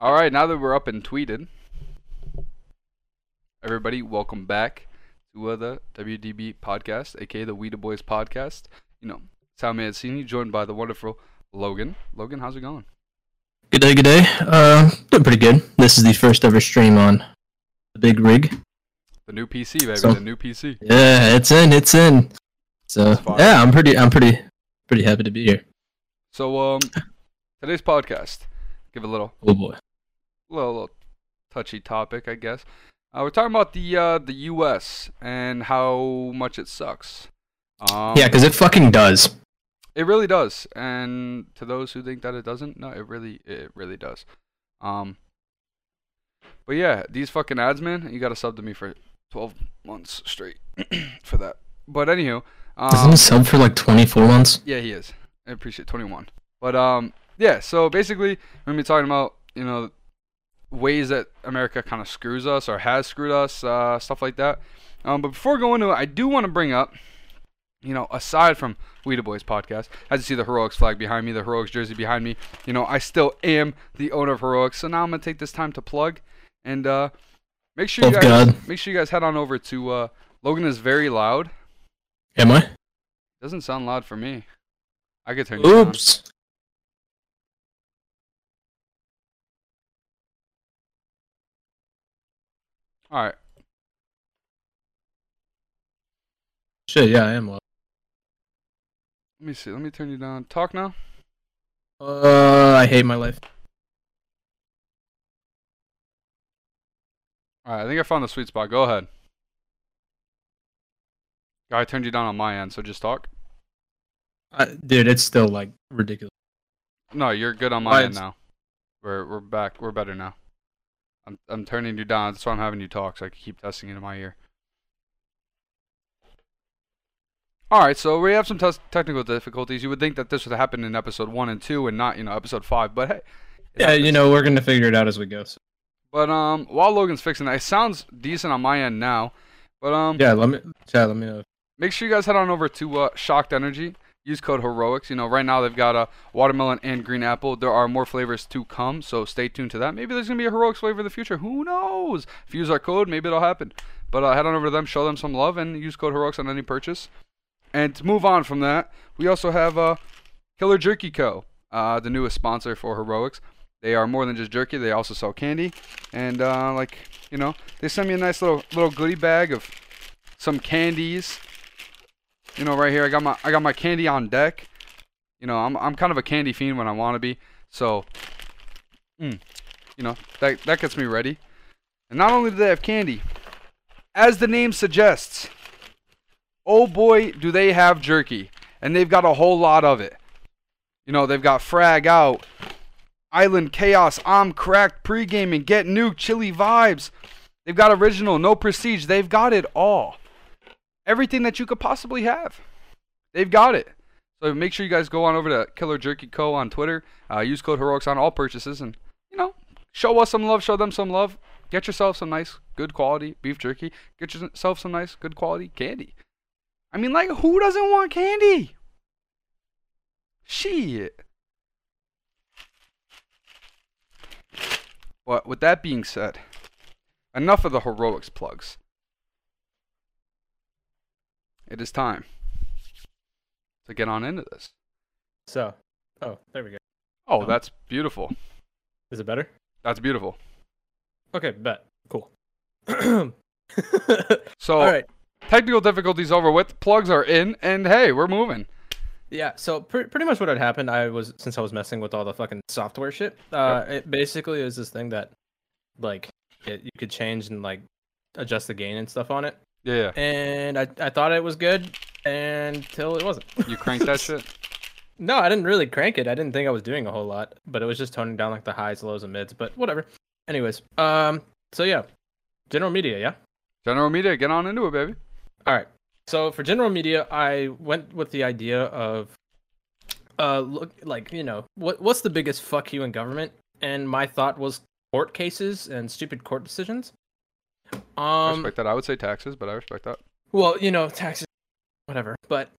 All right, now that we're up and tweeted, everybody, welcome back to uh, the WDB podcast, aka the We the Boys podcast. You know, Sal Mancini, joined by the wonderful Logan. Logan, how's it going? Good day, good day. Uh, doing pretty good. This is the first ever stream on the big rig. The new PC, baby. So- the new PC. Yeah, it's in, it's in. So yeah, I'm pretty, I'm pretty, pretty happy to be here. So, um, today's podcast, give a little, Oh boy. Little, little touchy topic, I guess. Uh, we're talking about the uh, the U.S. and how much it sucks. Um, Yeah, because it fucking does. It really does. And to those who think that it doesn't, no, it really it really does. Um But yeah, these fucking ads, man, you got to sub to me for 12 months straight for that. But anywho, um, he sub for like 24 months? yeah, he is. I appreciate 21. But um yeah, so basically we're going to be talking about, you know, ways that America kind of screws us or has screwed us, uh stuff like that. Um but before going to it, I do want to bring up you know, aside from We the Boys podcast, as you see the Heroics flag behind me, the Heroics jersey behind me, you know, I still am the owner of Heroics. So now I'm gonna take this time to plug and uh make sure you guys God. make sure you guys head on over to uh Logan is very loud. Am I? Doesn't sound loud for me. I could turn. Oops. All right. Shit, yeah, I am. low. Let me see. Let me turn you down. Talk now. Uh, I hate my life. All right. I think I found the sweet spot. Go ahead. I turned you down on my end, so just talk. I, dude, it's still like ridiculous. No, you're good on my Why end it's- now. We're we're back. We're better now. I'm I'm turning you down. That's why I'm having you talk, so I can keep testing into my ear. All right, so we have some technical difficulties. You would think that this would happen in episode one and two, and not you know episode five. But hey, Yeah, you know, we're gonna figure it out as we go. So. But um, while Logan's fixing that, it sounds decent on my end now. But um, Yeah, let me. Chat, let me know. make sure you guys head on over to uh, Shocked Energy. Use code Heroics. You know, right now they've got a watermelon and green apple. There are more flavors to come, so stay tuned to that. Maybe there's gonna be a Heroics flavor in the future. Who knows? If you use our code, maybe it'll happen. But uh, head on over to them, show them some love, and use code Heroics on any purchase. And to move on from that, we also have uh, Killer Jerky Co., uh, the newest sponsor for Heroics. They are more than just jerky; they also sell candy, and uh, like you know, they sent me a nice little little goodie bag of some candies. You know, right here, I got my I got my candy on deck. You know, I'm I'm kind of a candy fiend when I want to be, so, mm, you know, that that gets me ready. And not only do they have candy, as the name suggests, oh boy, do they have jerky, and they've got a whole lot of it. You know, they've got Frag Out, Island Chaos, I'm Cracked, Pre-Gaming, Get Nuke, Chili Vibes. They've got original, no prestige. They've got it all. Everything that you could possibly have. They've got it. So make sure you guys go on over to Killer Jerky Co. on Twitter. Uh, use code Heroics on all purchases and, you know, show us some love, show them some love. Get yourself some nice, good quality beef jerky. Get yourself some nice, good quality candy. I mean, like, who doesn't want candy? Shit. But with that being said, enough of the heroics plugs. It is time to get on into this. So, oh, there we go. Oh, Oh. that's beautiful. Is it better? That's beautiful. Okay, bet. Cool. So, right. technical difficulties over with. Plugs are in, and hey, we're moving. Yeah, so pre- pretty much what had happened, I was since I was messing with all the fucking software shit. Uh, it basically is this thing that, like, it, you could change and like adjust the gain and stuff on it. Yeah, And I, I thought it was good until it wasn't. you cranked that shit. No, I didn't really crank it. I didn't think I was doing a whole lot, but it was just toning down like the highs, lows, and mids. But whatever. Anyways, um, so yeah, general media, yeah. General media, get on into it, baby. All right. So for general media, I went with the idea of, uh, look like you know what what's the biggest fuck you in government, and my thought was court cases and stupid court decisions. I Um, respect that. I would say taxes, but I respect that. well, you know, taxes, whatever. But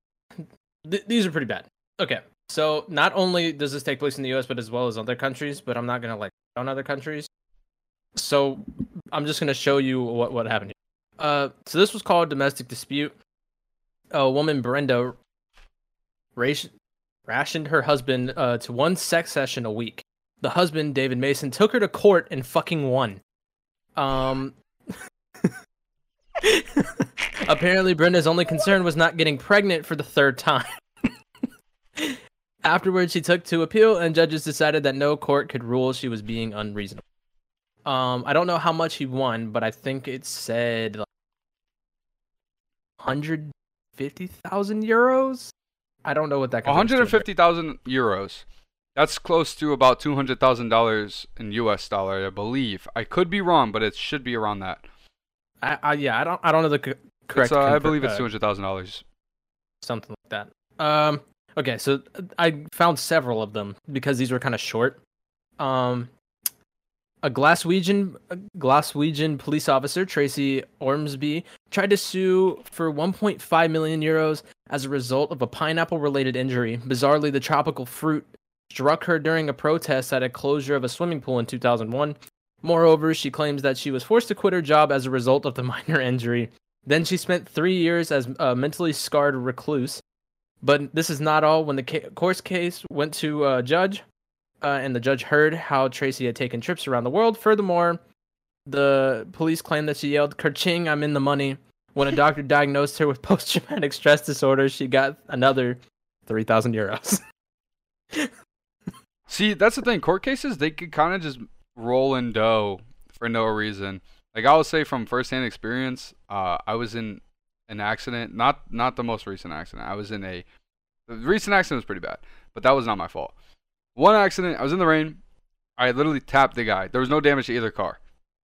th- these are pretty bad. Okay, so not only does this take place in the U.S., but as well as other countries. But I'm not gonna like on other countries. So I'm just gonna show you what what happened. Here. Uh, so this was called domestic dispute. A woman, Brenda, ration, rationed her husband uh, to one sex session a week. The husband, David Mason, took her to court and fucking won. Um. Apparently, Brenda's only concern was not getting pregnant for the third time. Afterwards, she took to appeal, and judges decided that no court could rule she was being unreasonable. Um, I don't know how much he won, but I think it said like, 150,000 euros. I don't know what that. converts 150,000 euros. That's close to about two hundred thousand dollars in U.S. dollar, I believe. I could be wrong, but it should be around that. I, I yeah, I don't I don't know the co- correct. It's, uh, I believe it's two hundred thousand dollars. something like that. Um, okay, so I found several of them because these were kind of short. Um, a Glaswegian a Glaswegian police officer, Tracy Ormsby, tried to sue for 1.5 million euros as a result of a pineapple-related injury. Bizarrely, the tropical fruit struck her during a protest at a closure of a swimming pool in 2001. Moreover, she claims that she was forced to quit her job as a result of the minor injury. Then she spent three years as a mentally scarred recluse. But this is not all. When the ca- course case went to a judge, uh, and the judge heard how Tracy had taken trips around the world. Furthermore, the police claimed that she yelled, "Kerching, I'm in the money." When a doctor diagnosed her with post-traumatic stress disorder, she got another three thousand euros. See, that's the thing. Court cases, they could kind of just roll in dough for no reason. Like I will say from firsthand experience, uh, I was in an accident, not not the most recent accident. I was in a the recent accident was pretty bad, but that was not my fault. One accident, I was in the rain. I literally tapped the guy. There was no damage to either car.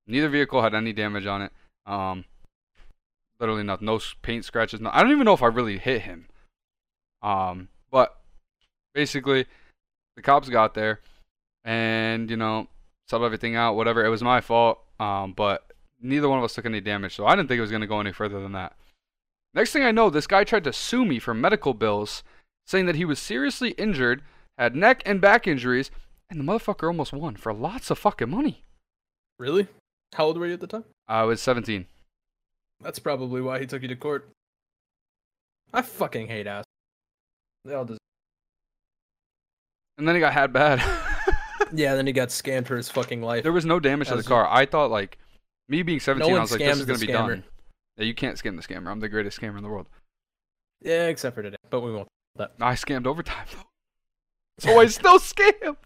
Neither vehicle had any damage on it. Um, literally nothing. No paint scratches. No, I don't even know if I really hit him. Um, but basically, the cops got there, and you know, settled everything out. Whatever. It was my fault. Um, but neither one of us took any damage, so I didn't think it was gonna go any further than that. Next thing I know, this guy tried to sue me for medical bills, saying that he was seriously injured, had neck and back injuries, and the motherfucker almost won for lots of fucking money. really? How old were you at the time? I was 17. That's probably why he took you to court. I fucking hate ass. They all deserve. And then he got had bad. Yeah, then he got scammed for his fucking life. there was no damage to the car. I thought like me being 17, one I was like, this is gonna be scammer. done. Yeah, you can't scam the scammer. I'm the greatest scammer in the world. Yeah, except for today, but we won't. I scammed overtime though. So I still scammed.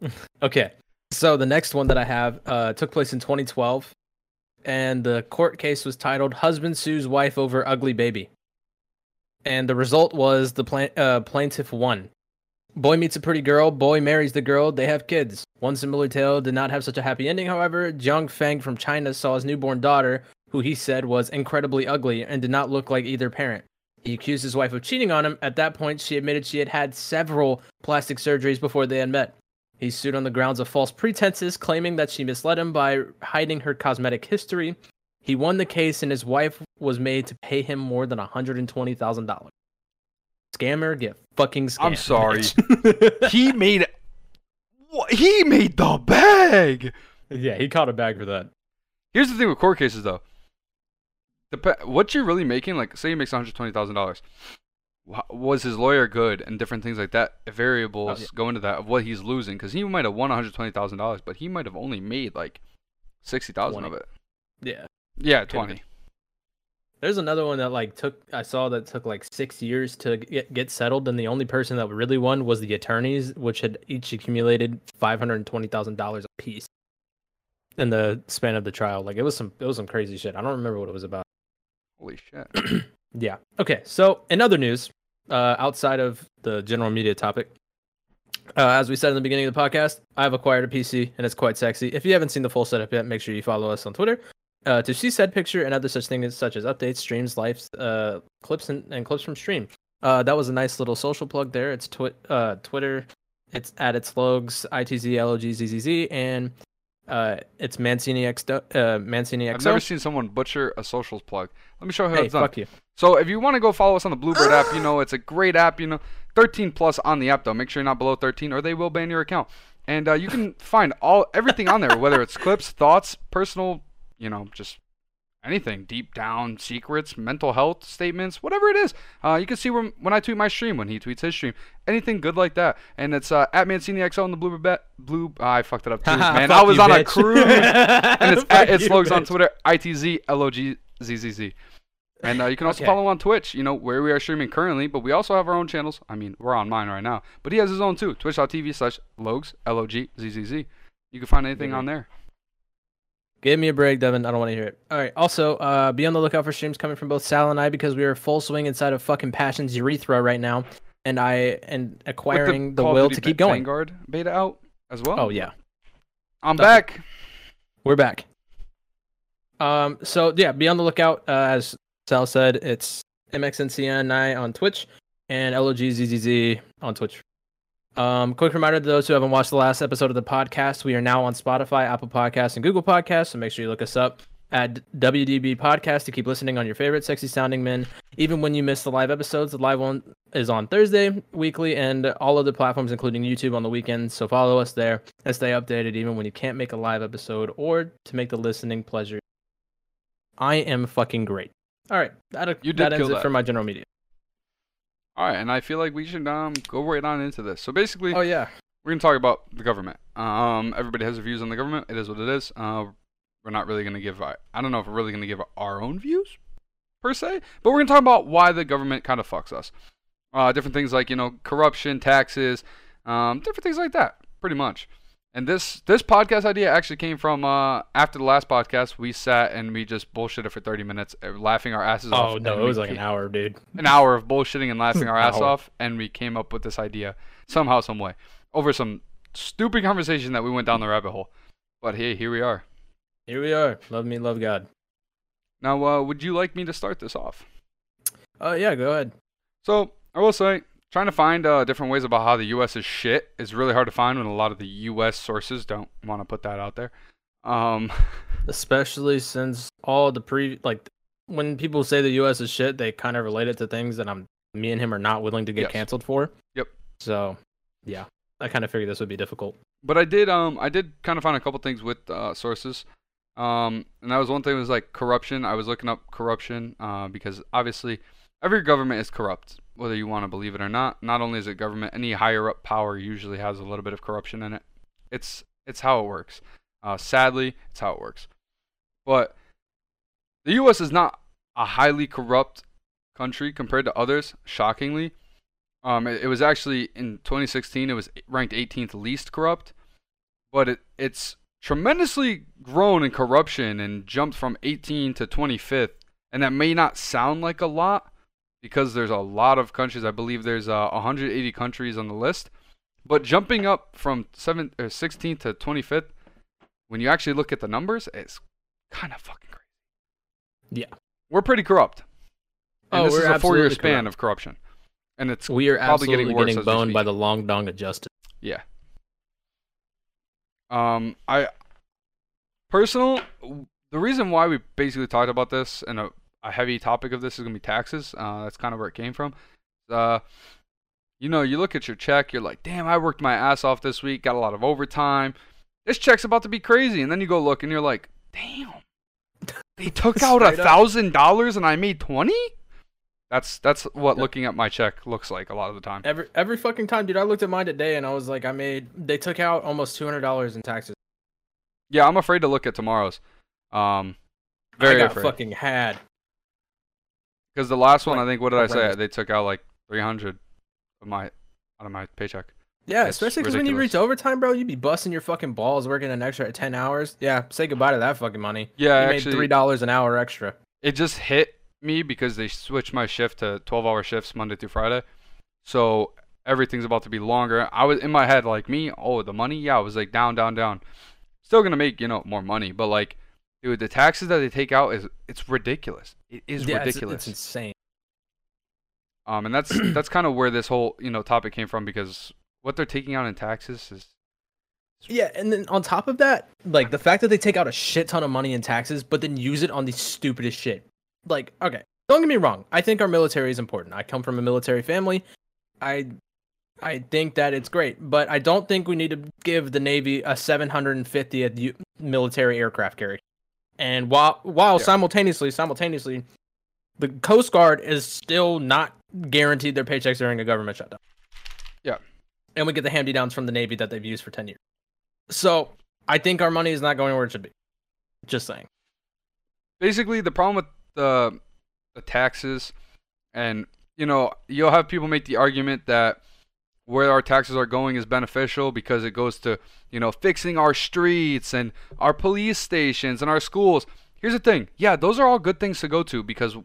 Okay, so the next one that I have uh, took place in 2012, and the court case was titled "Husband Sues Wife Over Ugly Baby," and the result was the pla- uh, plaintiff won. Boy meets a pretty girl. Boy marries the girl. They have kids. One similar tale did not have such a happy ending, however. Jiang Feng from China saw his newborn daughter, who he said was incredibly ugly and did not look like either parent. He accused his wife of cheating on him. At that point, she admitted she had had several plastic surgeries before they had met. He sued on the grounds of false pretenses, claiming that she misled him by hiding her cosmetic history. He won the case, and his wife was made to pay him more than $120,000. Scammer, get fucking scammed. I'm sorry. he made he made the bag. yeah, he caught a bag for that. Here's the thing with court cases though. Dep- what you're really making, like say he makes one hundred twenty thousand dollars, was his lawyer good and different things like that. Variables Oh, yeah. go into that of what he's losing because he might have won one hundred twenty thousand dollars, but he might have only made like sixty thousand of it. Yeah. Yeah, twenty. There's another one that like took I saw that took like six years to get, get settled, and the only person that really won was the attorneys, which had each accumulated five hundred and twenty thousand dollars a piece in the span of the trial. Like it was some it was some crazy shit. I don't remember what it was about. Holy shit. Yeah. Okay. So in other news, uh, outside of the general media topic, uh, as we said in the beginning of the podcast, I've acquired a PC and it's quite sexy. If you haven't seen the full setup yet, make sure you follow us on Twitter uh, to see said picture and other such things such as updates, streams, lives, uh, clips, and, and clips from stream. Uh, that was a nice little social plug there. It's twi- uh, Twitter. It's at its logs ITZ LOG ZZZ and uh, it's Mancini X uh, Mancini I've never seen someone butcher a socials plug. Let me show you how Hey, it's done. fuck you. So if you want to go follow us on the Bluebird app, you know it's a great app. You know, 13 plus on the app though. Make sure you're not below 13, or they will ban your account. and uh, you can find all everything on there, whether it's clips, thoughts, personal, you know, just anything deep down secrets, mental health statements, whatever it is. Uh, you can see when, when I tweet my stream, when he tweets his stream, anything good like that. And it's uh, at ManciniXO on the blue bet blue. Uh, I fucked it up too, man. I was you, on a cruise, and it's at its you, logos on. Twitter, itz logzzz. And uh, you can also Okay. follow on Twitch, you know, where we are streaming currently, but we also have our own channels. I mean, we're on mine right now, but he has his own too, twitch.tv slash logs, L-O-G-Z-Z-Z. You can find anything on there. Give me a break, Devin. I don't want to hear it. All right. Also, uh, be on the lookout for streams coming from both Sal and I because we are full swing inside of fucking Passion's urethra right now, and I am With acquiring the, will to keep going. Vanguard beta out as well. Oh yeah, I'm back. we're back. Um. So yeah, be on the lookout. Uh, as Sal said, it's MXNCNI on Twitch and LOGZZZ on Twitch. Um, quick reminder to those who haven't watched the last episode of the podcast, we are now on Spotify, Apple Podcasts, and Google Podcasts. So make sure you look us up at WDB Podcast to keep listening on your favorite sexy sounding men. Even when you miss the live episodes, the live one is on Thursday weekly and all of the platforms, including YouTube, on the weekends. So follow us there and stay updated even when you can't make a live episode or to make the listening pleasure. I am fucking great. All right, that, You did that ends it that. for my general media. All right, and I feel like we should um go right on into this. So basically, Oh yeah, we're gonna talk about the government. Um, everybody has their views on the government. It is what it is. Uh, we're not really gonna give. I I don't know if we're really gonna give our own views per se, but we're gonna talk about why the government kind of fucks us. Uh, different things like you know corruption, taxes, um, different things like that, pretty much. And this this podcast idea actually came from uh after the last podcast. We sat and we just bullshitted for 30 minutes, uh, laughing our asses off. Oh no, it was like an hour, dude. an hour of bullshitting and laughing our ass Hour. off, and we came up with this idea somehow, some way, over some stupid conversation that we went down the rabbit hole. But hey, here we are. Here we are. Love me, love God. Now, uh, would you like me to start this off? Oh yeah, go ahead. So, I will say, trying to find uh, different ways about how the U.S. is shit is really hard to find when a lot of the U.S. sources don't want to put that out there. Um, Especially since all the pre like when people say the U.S. is shit, they kind of relate it to things that I'm me and him are not willing to get Yes. canceled for. Yep. So, yeah, I kind of figured this would be difficult. but I did um I did kind of find a couple things with uh, sources. Um, and that was one thing was like corruption. I was looking up corruption uh, because obviously every government is corrupt, whether you want to believe it or not. Not only is it government, any higher up power usually has a little bit of corruption in it. It's it's how it works. Uh, sadly, it's how it works. But the U.S. is not a highly corrupt country compared to others. Shockingly, um, it, it was actually in 2016 it was ranked 18th least corrupt, but it it's tremendously grown in corruption and jumped from 18 to 25th. And that may not sound like a lot because there's a lot of countries. I believe there's uh, 180 countries on the list, but jumping up from 7 or 16th to 25th, when you actually look at the numbers, it's kind of fucking crazy. Yeah. We're pretty corrupt. And Oh, this we're is a four-year span corrupt. of corruption, and it's We are probably absolutely getting worse getting boned by the long dong of justice. Yeah. Um, I personal the reason why we basically talked about this and a, a heavy topic of this is gonna be taxes. Uh, that's kind of where it came from. Uh, you know, you look at your check, you're like, damn, I worked my ass off this week, got a lot of overtime. This check's about to be crazy, and then you go look and you're like, damn, they took out a thousand dollars and I made twenty. That's that's what Yeah. looking at my check looks like a lot of the time. Every every fucking time, dude. I looked at mine today and I was like, I made. They took out almost two hundred dollars in taxes. Yeah, I'm afraid to look at tomorrow's. Um, very I got afraid. fucking had. Because the last one, like, I think, what did I say? They took out like 300 of my out of my paycheck. Yeah, It's especially because when you reach overtime, bro, you'd be busting your fucking balls working an extra ten hours. Yeah, say goodbye to that fucking money. Yeah, you actually, made three dollars an hour extra. it just hit me because they switched my shift to 12-hour shifts Monday through Friday, so everything's about to be longer. I was in my head like me, oh, the money, yeah, I was like down, down, down. Still gonna make you know more money, but like, dude, the taxes that they take out is it's ridiculous. It is yeah, it's- ridiculous. It's, insane. Um, and that's that's kind of where this whole you know topic came from because what they're taking out in taxes is Yeah, and then on top of that, like the fact that they take out a shit ton of money in taxes, but then use it on the stupidest shit. Like, okay, don't get me wrong. I think our military is important. I come from a military family. I I think that it's great, but I don't think we need to give the Navy a 750th military aircraft carrier. And while while Yeah. simultaneously simultaneously, the Coast Guard is still not guaranteed their paychecks during a government shutdown. Yeah. And we get the handy downs from the Navy that they've used for 10 years. So I think our money is not going where it should be. Just saying. basically the problem with the the taxes and you know you'll have people make the argument that where our taxes are going is beneficial because it goes to you know fixing our streets and our police stations and our schools. Here's the thing. Yeah those are all good things to go to because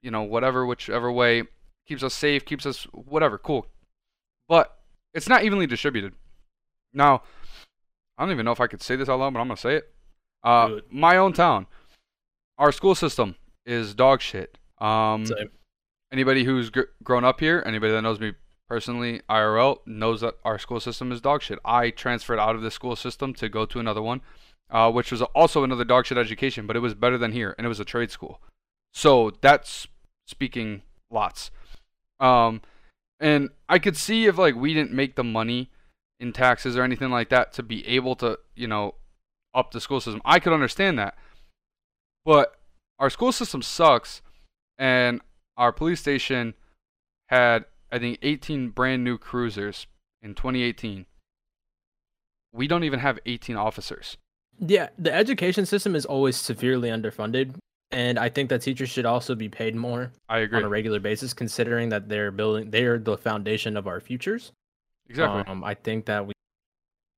you know whatever whichever way keeps us safe keeps us whatever. Cool. But it's not evenly distributed. Now i don't even know if i could say this out loud but i'm gonna say it. Uh, my own town our school system is dog shit. Um, Same. anybody who's gr- grown up here, anybody that knows me personally, IRL, knows that our school system is dog shit. I transferred out of the school system to go to another one, uh, which was also another dog shit education, but it was better than here, and it was a trade school. So that's speaking lots. Um, and I could see if like we didn't make the money in taxes or anything like that to be able to, you know, up the school system. I could understand that. But our school system sucks, and our police station had, I think, 18 brand new cruisers in 2018. We don't even have 18 officers. Yeah, the education system is always severely underfunded, and I think that teachers should also be paid more I agree. on a regular basis, considering that they're building, they're the foundation of our futures. Exactly. Um, I think that we,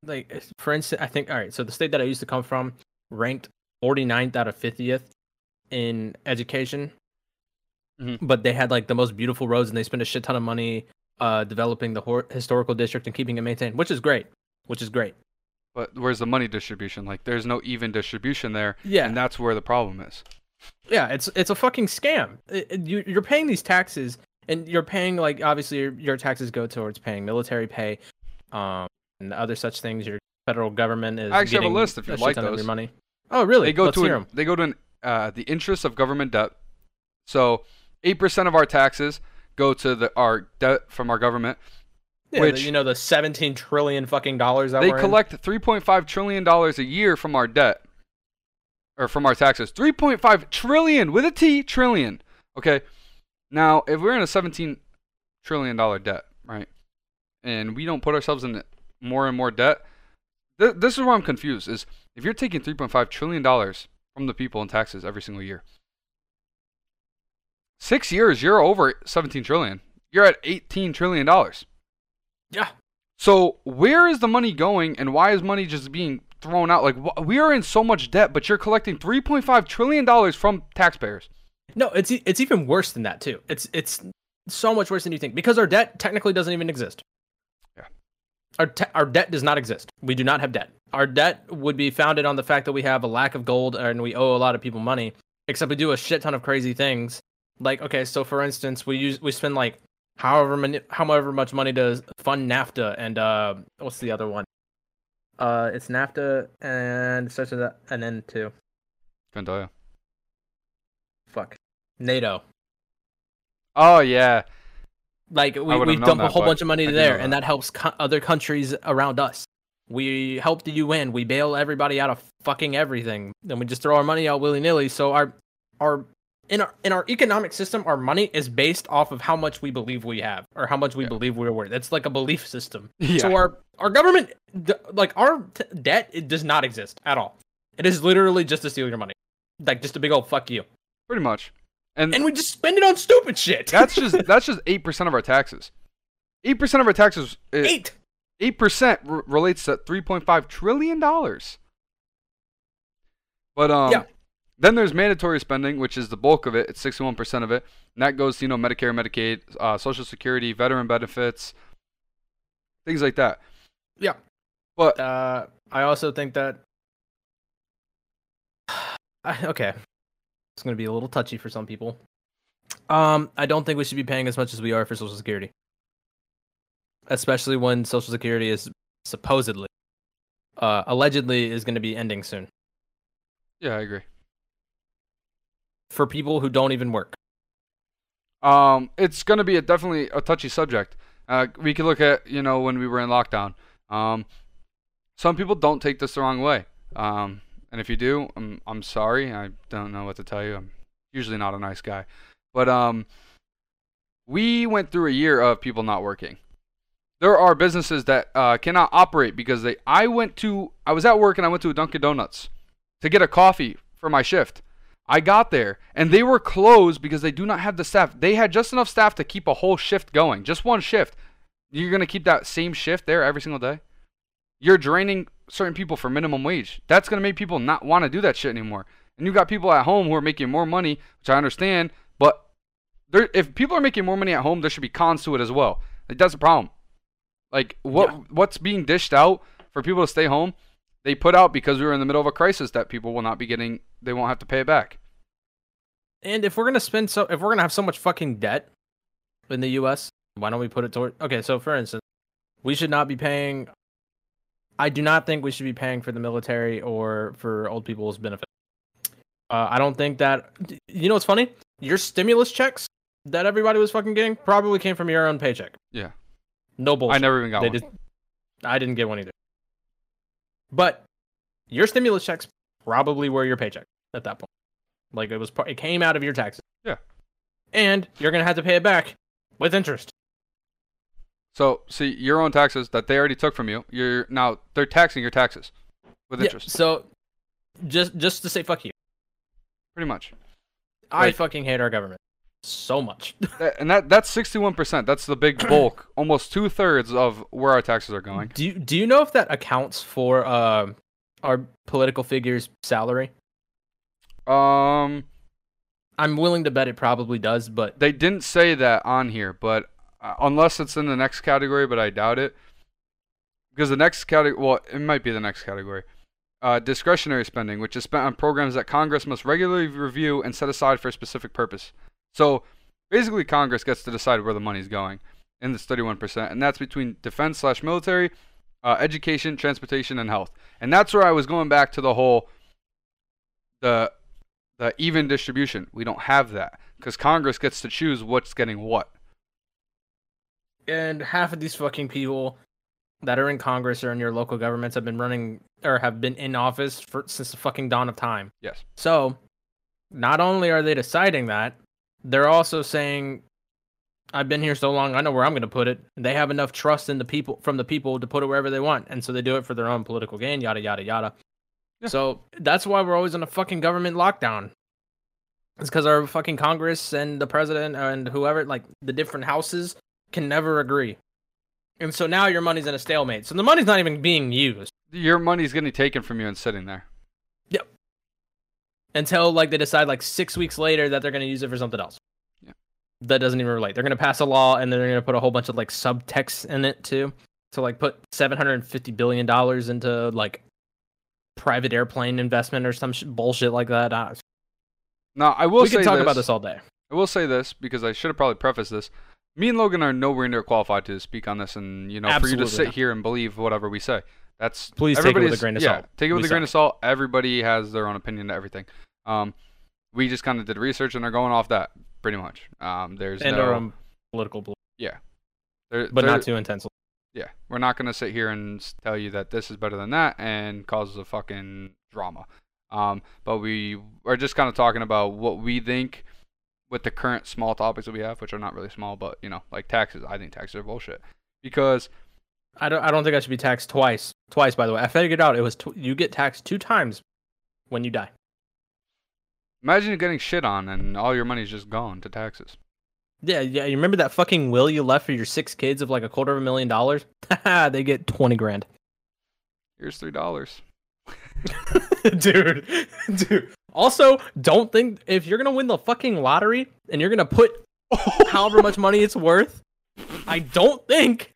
like, for instance, I think all right. So the state that I used to come from ranked 49th out of 50th in education, Mhm. but they had like the most beautiful roads, and they spent a shit ton of money uh, developing the hor- historical district and keeping it maintained, which is great. Which is great. but where's the money distribution? Like, there's no even distribution there, Yeah, and that's where the problem is. Yeah, it's it's a fucking scam. It- it- you, you're paying these taxes, and you're paying like obviously your, your taxes go towards paying military pay, um, and other such things. Your federal government is. I actually have a list if you'd like of your those. money. Oh, really? They go Let's to an, they go to an, uh, the interest of government debt. So, eight percent of our taxes go to the our debt from our government. Yeah, the- which- you know the 17 trillion fucking dollars that they we're in? collect 3.5 trillion dollars a year from our debt or from our taxes 3.5 trillion with a t trillion okay now if we're in a 17 trillion dollar debt right and we don't put ourselves in more and more debt th- this is where i'm confused is if you're taking 3.5 trillion dollars from the people in taxes every single year six years you're over 17 trillion you're at 18 trillion dollars Yeah, so where is the money going, and why is money just being thrown out? Like we are in so much debt, but you're collecting 3.5 trillion dollars from taxpayers. no, it's it's even worse than that too. It's it's so much worse than you think because our debt technically doesn't even exist. Yeah. Our te- our debt does not exist. We do not have debt. Our debt would be founded on the fact that we have a lack of gold and we owe a lot of people money. Except we do a shit ton of crazy things. Like okay, so for instance, we use we spend like however many however much money to fund NAFTA and uh what's the other one? Uh, it's NAFTA and such as that two. Couldn't tell you. Fuck. NATO. Oh yeah, Like we, we dump a whole bunch of money there, and that. that helps co- other countries around us. We help the UN. We bail everybody out of fucking everything. Then we just throw our money out willy nilly. So our our in our in our economic system, our money is based off of how much we believe we have or how much we Yeah. believe we're worth. It's like a belief system. yeah. So our our government, like our t- debt, it does not exist at all. It is literally just to steal your money, like just a big old fuck you. pretty much. And, And we just spend it on stupid shit. that's just that's just eight percent of our taxes. Eight percent of our taxes. eight. Eight percent relates to 3.5 trillion dollars. But um, Yeah. Then there's mandatory spending, which is the bulk of it. It's 61 percent of it, and that goes to you know Medicare, Medicaid, uh, Social Security, veteran benefits, things like that. Yeah. But Uh, I also think that. I, okay, it's going to be a little touchy for some people. Um, I don't think we should be paying as much as we are for Social Security, especially when Social Security is supposedly, uh, allegedly is going to be ending soon yeah, I agree. For people who don't even work. Um, it's gonna be a, definitely a touchy subject Uh, we could look at you know when we were in lockdown. Um, some people don't take this the wrong way. Um, and if you do, I'm I'm sorry. I don't know what to tell you. I'm usually not a nice guy, but um, we went through a year of people not working. There are businesses that uh, cannot operate because they. I went to. I was at work and I went to a Dunkin' Donuts to get a coffee for my shift. I got there and they were closed because they do not have the staff. They had just enough staff to keep a whole shift going, just one shift. You're gonna keep that same shift there every single day. You're draining certain people for minimum wage. That's gonna make people not want to do that shit anymore. And you got people at home who are making more money, which I understand, but there, if people are making more money at home, there should be cons to it as well. Like that's a problem. Like what Yeah. what's being dished out for people to stay home, they put out because we were in the middle of a crisis that people will not be getting. They won't have to pay it back. And if we're gonna spend so, if we're gonna have so much fucking debt in the U.S., why don't we put it toward? Okay, so for instance, we should not be paying. I do not think we should be paying for the military or for old people's benefits. Uh, I don't think that. You know what's funny? Your stimulus checks that everybody was fucking getting probably came from your own paycheck. Yeah. No bullshit. I never even got They one. just- I didn't get one either. But your stimulus checks probably were your paycheck at that point. Like it was, it came out of your taxes. Yeah. And you're gonna have to pay it back with interest. So see your own taxes that they already took from you. You're now they're taxing your taxes with Yeah, interest. so, just just to say fuck you, Pretty much. I Like- fucking hate our government so much. And that that's 61%. That's the big bulk. Almost two thirds of where our taxes are going. do you, Do you know if that accounts for uh, our political figures' salary? Um, I'm willing to bet it probably does, but they didn't say that on here, but uh, unless it's in the next category, but I doubt it. Because the next category, well, it might be the next category. Uh, discretionary spending, which is spent on programs that Congress must regularly review and set aside for a specific purpose. So basically, Congress gets to decide where the money's going in this 31%, and that's between defense slash military, uh, education, transportation, and health. And that's where I was going back to the whole the the even distribution. We don't have that because Congress gets to choose what's getting what. and half of these fucking people that are in Congress or in your local governments have been running or have been in office for since the fucking dawn of time. Yes. So, not only are they deciding that, they're also saying, "I've been here so long, I know where I'm going to put it." And they have enough trust in the people from the people to put it wherever they want, and so they do it for their own political gain. Yada yada yada. Yeah. So that's why we're always in a fucking government lockdown. It's because our fucking Congress and the president and whoever, like the different houses, can never agree. And so now your money's in a stalemate. So the money's not even being used Your money's getting taken from you and sitting there. Until like they decide like six weeks later that they're going to use it for something else. Yeah. That doesn't even relate. They're going to pass a law and then they're going to put a whole bunch of like subtext in it too, to like put seven hundred and fifty billion dollars into like private airplane investment or some sh- bullshit like that. Uh, Now, I will we say can talk this, about this all day. I will say this because I should have probably prefaced this. Me and Logan are nowhere near qualified to speak on this, and you know, for you to sit not. here and believe whatever we say. That's Please take it with a grain of yeah, salt. take it with We a grain of salt. Everybody has their own opinion to everything. Um, we just kind of did research and are going off that pretty much. Um, there's And no, our own political, belief, yeah, there, but there- not too intensely. Yeah, we're not gonna sit here and tell you that this is better than that and causes a fucking drama. Um, but we are just kind of talking about what we think with the current small topics that we have, which are not really small, but you know, like taxes. I think taxes are bullshit because I don't. I don't think I should be taxed twice. Twice, by the way. I figured out it was tw- you get taxed two times when you die. imagine getting shit on and all your money's just gone to taxes. Yeah, yeah. You remember that fucking will you left for your six kids of like a quarter of a million dollars? they get twenty grand. Here's three dollars. dude, dude. Also, don't think if you're gonna win the fucking lottery and you're gonna put however much money it's worth, I don't think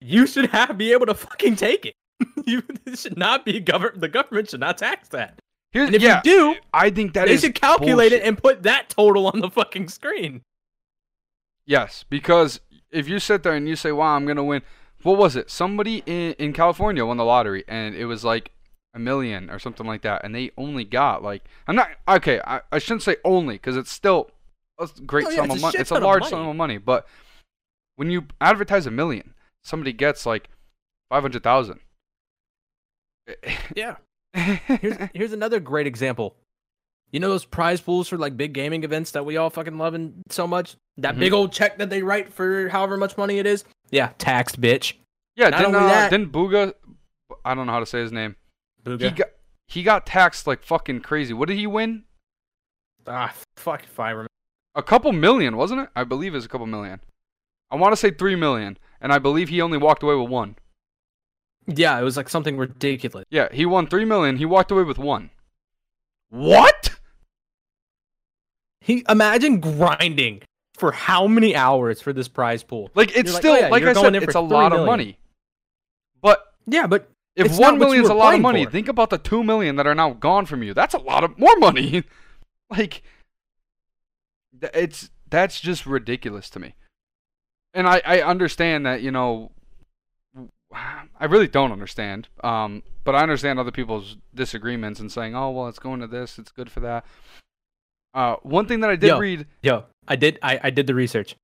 you should have be able to fucking take it. you should not be government. The government should not tax that. Here's, And if yeah, you do, I think that they should calculate bullshit. it and put that total on the fucking screen. Yes, because if you sit there and you say, "Wow, I'm gonna win," what was it? Somebody in in California won the lottery, and it was like a million or something like that, and they only got like I'm not okay. I, I shouldn't say only because it's still a great Oh, yeah, sum of money. It's a large money. sum of money, but When you advertise a million, somebody gets like five hundred thousand. Yeah. Here's here's another great example. You know those prize pools for like big gaming events that we all fucking love and so much? That Mhm. big old check that they write for however much money it is? Yeah, taxed bitch. yeah, Not didn't uh, that- didn't Bugha? I don't know how to say his name. He got he got taxed like fucking crazy. What did he win? ah, fuck if I remember. A couple million, wasn't it? I believe it's a couple million. I want to say three million, and I believe he only walked away with one. Yeah, it was like something ridiculous. Yeah, he won three million. He walked away with one. What? He imagine grinding for how many hours for this prize pool? Like it's You're like, still oh, yeah, like I said, it's a lot three of money. But Yeah, but if one you million's a lot of money, for. think about the two million that are now gone from you. That's a lot of more money. like it's that's just ridiculous to me. And I I understand that you know. I really don't understand. Um, but I understand other people's disagreements and saying, "Oh, well, it's going to this. It's good for that." Uh, one thing that I did Yo. read. Yo, I did I, I did the research.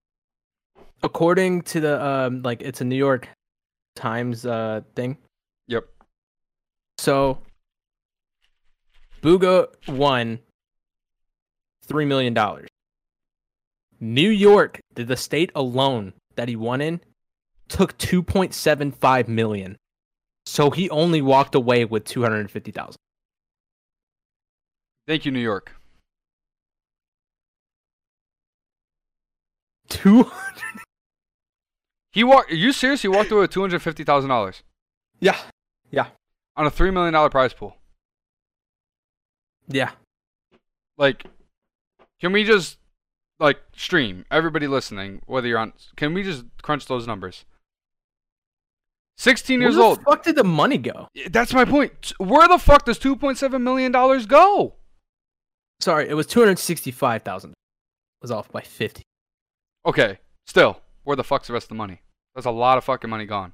According to the um like it's a New York Times uh thing. Yep. So Bugha won three million dollars. New York, the, the state alone that he won in, took two point seven five million. So he only walked away with two hundred and fifty thousand. Thank you, New York. Two He walked. Are you serious? He walked away with two hundred fifty thousand dollars Yeah. Yeah. on a three million dollar prize pool. Yeah. Like, can we just like stream everybody listening, whether you're on? Can we just crunch those numbers? Sixteen years old. Where the fuck did the money go? That's my point. Where the fuck does two point seven million dollars go? Sorry, it was two hundred sixty-five thousand. Was off by fifty. Okay, still, where the fuck's the rest of the money? That's a lot of fucking money gone.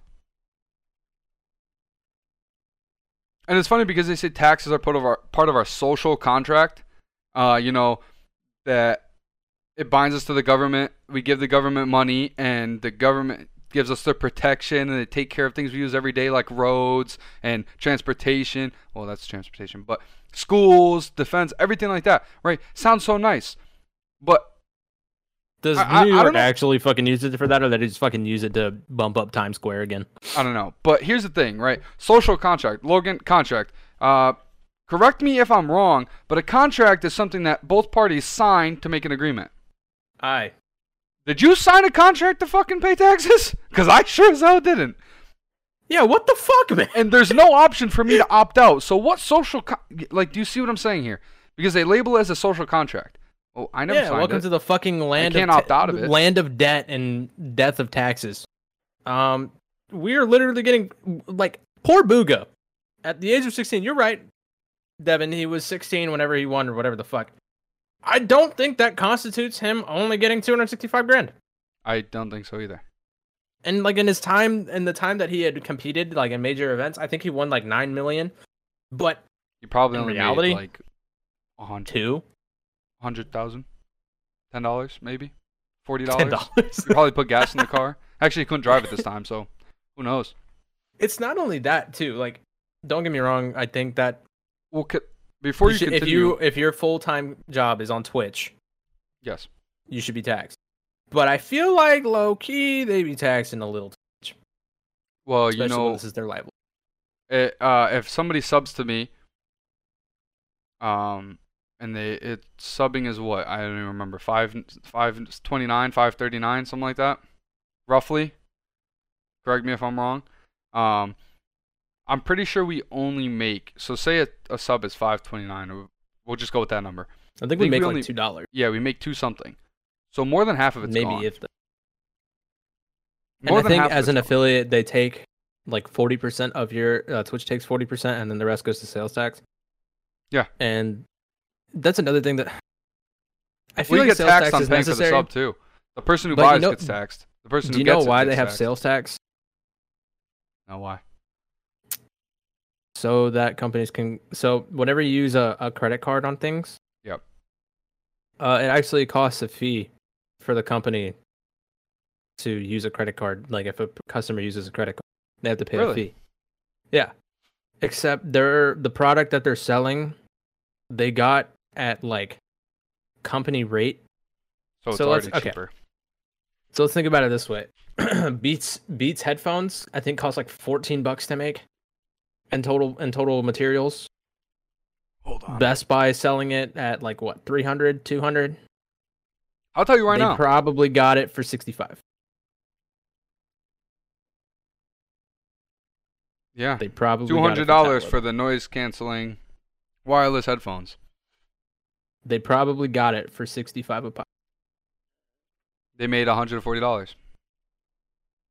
And it's funny because they say taxes are part of our part of our social contract. Uh, you know that it binds us to the government. We give the government money, and the government gives us the protection, and they take care of things we use every day, like roads and transportation. Well, that's transportation, but schools, defense, everything like that. Right? Sounds so nice, but Does I- New York actually fucking use it for that, or they just fucking use it to bump up Times Square again? I don't know. But here's the thing, right? Social contract, Logan contract. Uh, correct me if I'm wrong, but a contract is something that both parties sign to make an agreement. Aye. Did you sign a contract to fucking pay taxes? Because I sure as hell didn't. Yeah, what the fuck, man? And there's no option for me to opt out. So what social co- like? Do you see what I'm saying here? Because they label it as a social contract. Oh, I never Yeah, welcome it. to the fucking land I can't of opt out of it. land of debt and death of taxes. Um, we're literally getting like poor Bugha at the age of 16. You're right, Devin. He was 16 whenever he won or whatever the fuck. I don't think that constitutes him only getting 265 grand. I don't think so either. And like in his time, in the time that he had competed like in major events, I think he won like nine million. But You probably In only reality? made like a hundred, two, hundred thousand, ten dollars, maybe forty dollars. You probably put gas in the car. Actually, you couldn't drive it this time, so who knows? it's not only that too. Like, don't get me wrong. I think that Well, before you you, should- continue, if you if your full time job is on Twitch, yes, you should be taxed. But I feel like low key they be taxing a little, well, especially you know, this is their livelihood. it, uh, if somebody subs to me, um, and they it subbing is what I don't even remember five five twenty nine, five thirty nine, something like that, roughly. Correct me if I'm wrong. Um, I'm pretty sure we only make so say a, a sub is five twenty nine. We'll just go with that number. I think we think make we like only- two dollars, Yeah, we make two something. So more than half of it's maybe gone. if. The, More and I think as an gone. affiliate, they take like forty percent of your uh, Twitch takes forty percent, and then the rest goes to sales tax. Yeah. and that's another thing that I feel we like get sales taxed tax on is paying for the necessary. sub too. The person who But you buys know- gets taxed. The person Do you know why they have taxed. sales tax? No, why? So that companies can so whenever you use a, a credit card on things Yep. uh, it actually costs a fee for the company to use a credit card. Like if a customer uses a credit card, they have to pay Really? a fee. Yeah. Except they're the product that they're selling, they got at like company rate. So it's So let's- already okay. cheaper. So let's think about it this way. Beats Beats headphones, I think cost like 14 bucks to make. And total and total materials. Hold on. Best Buy selling it at like what, 300, 200? I'll tell you right now they now. probably got it for 65. yeah. They probably Two got it hundred that dollars level. for the noise canceling wireless headphones. They probably got it for 65 a pop They made hundred and forty dollars.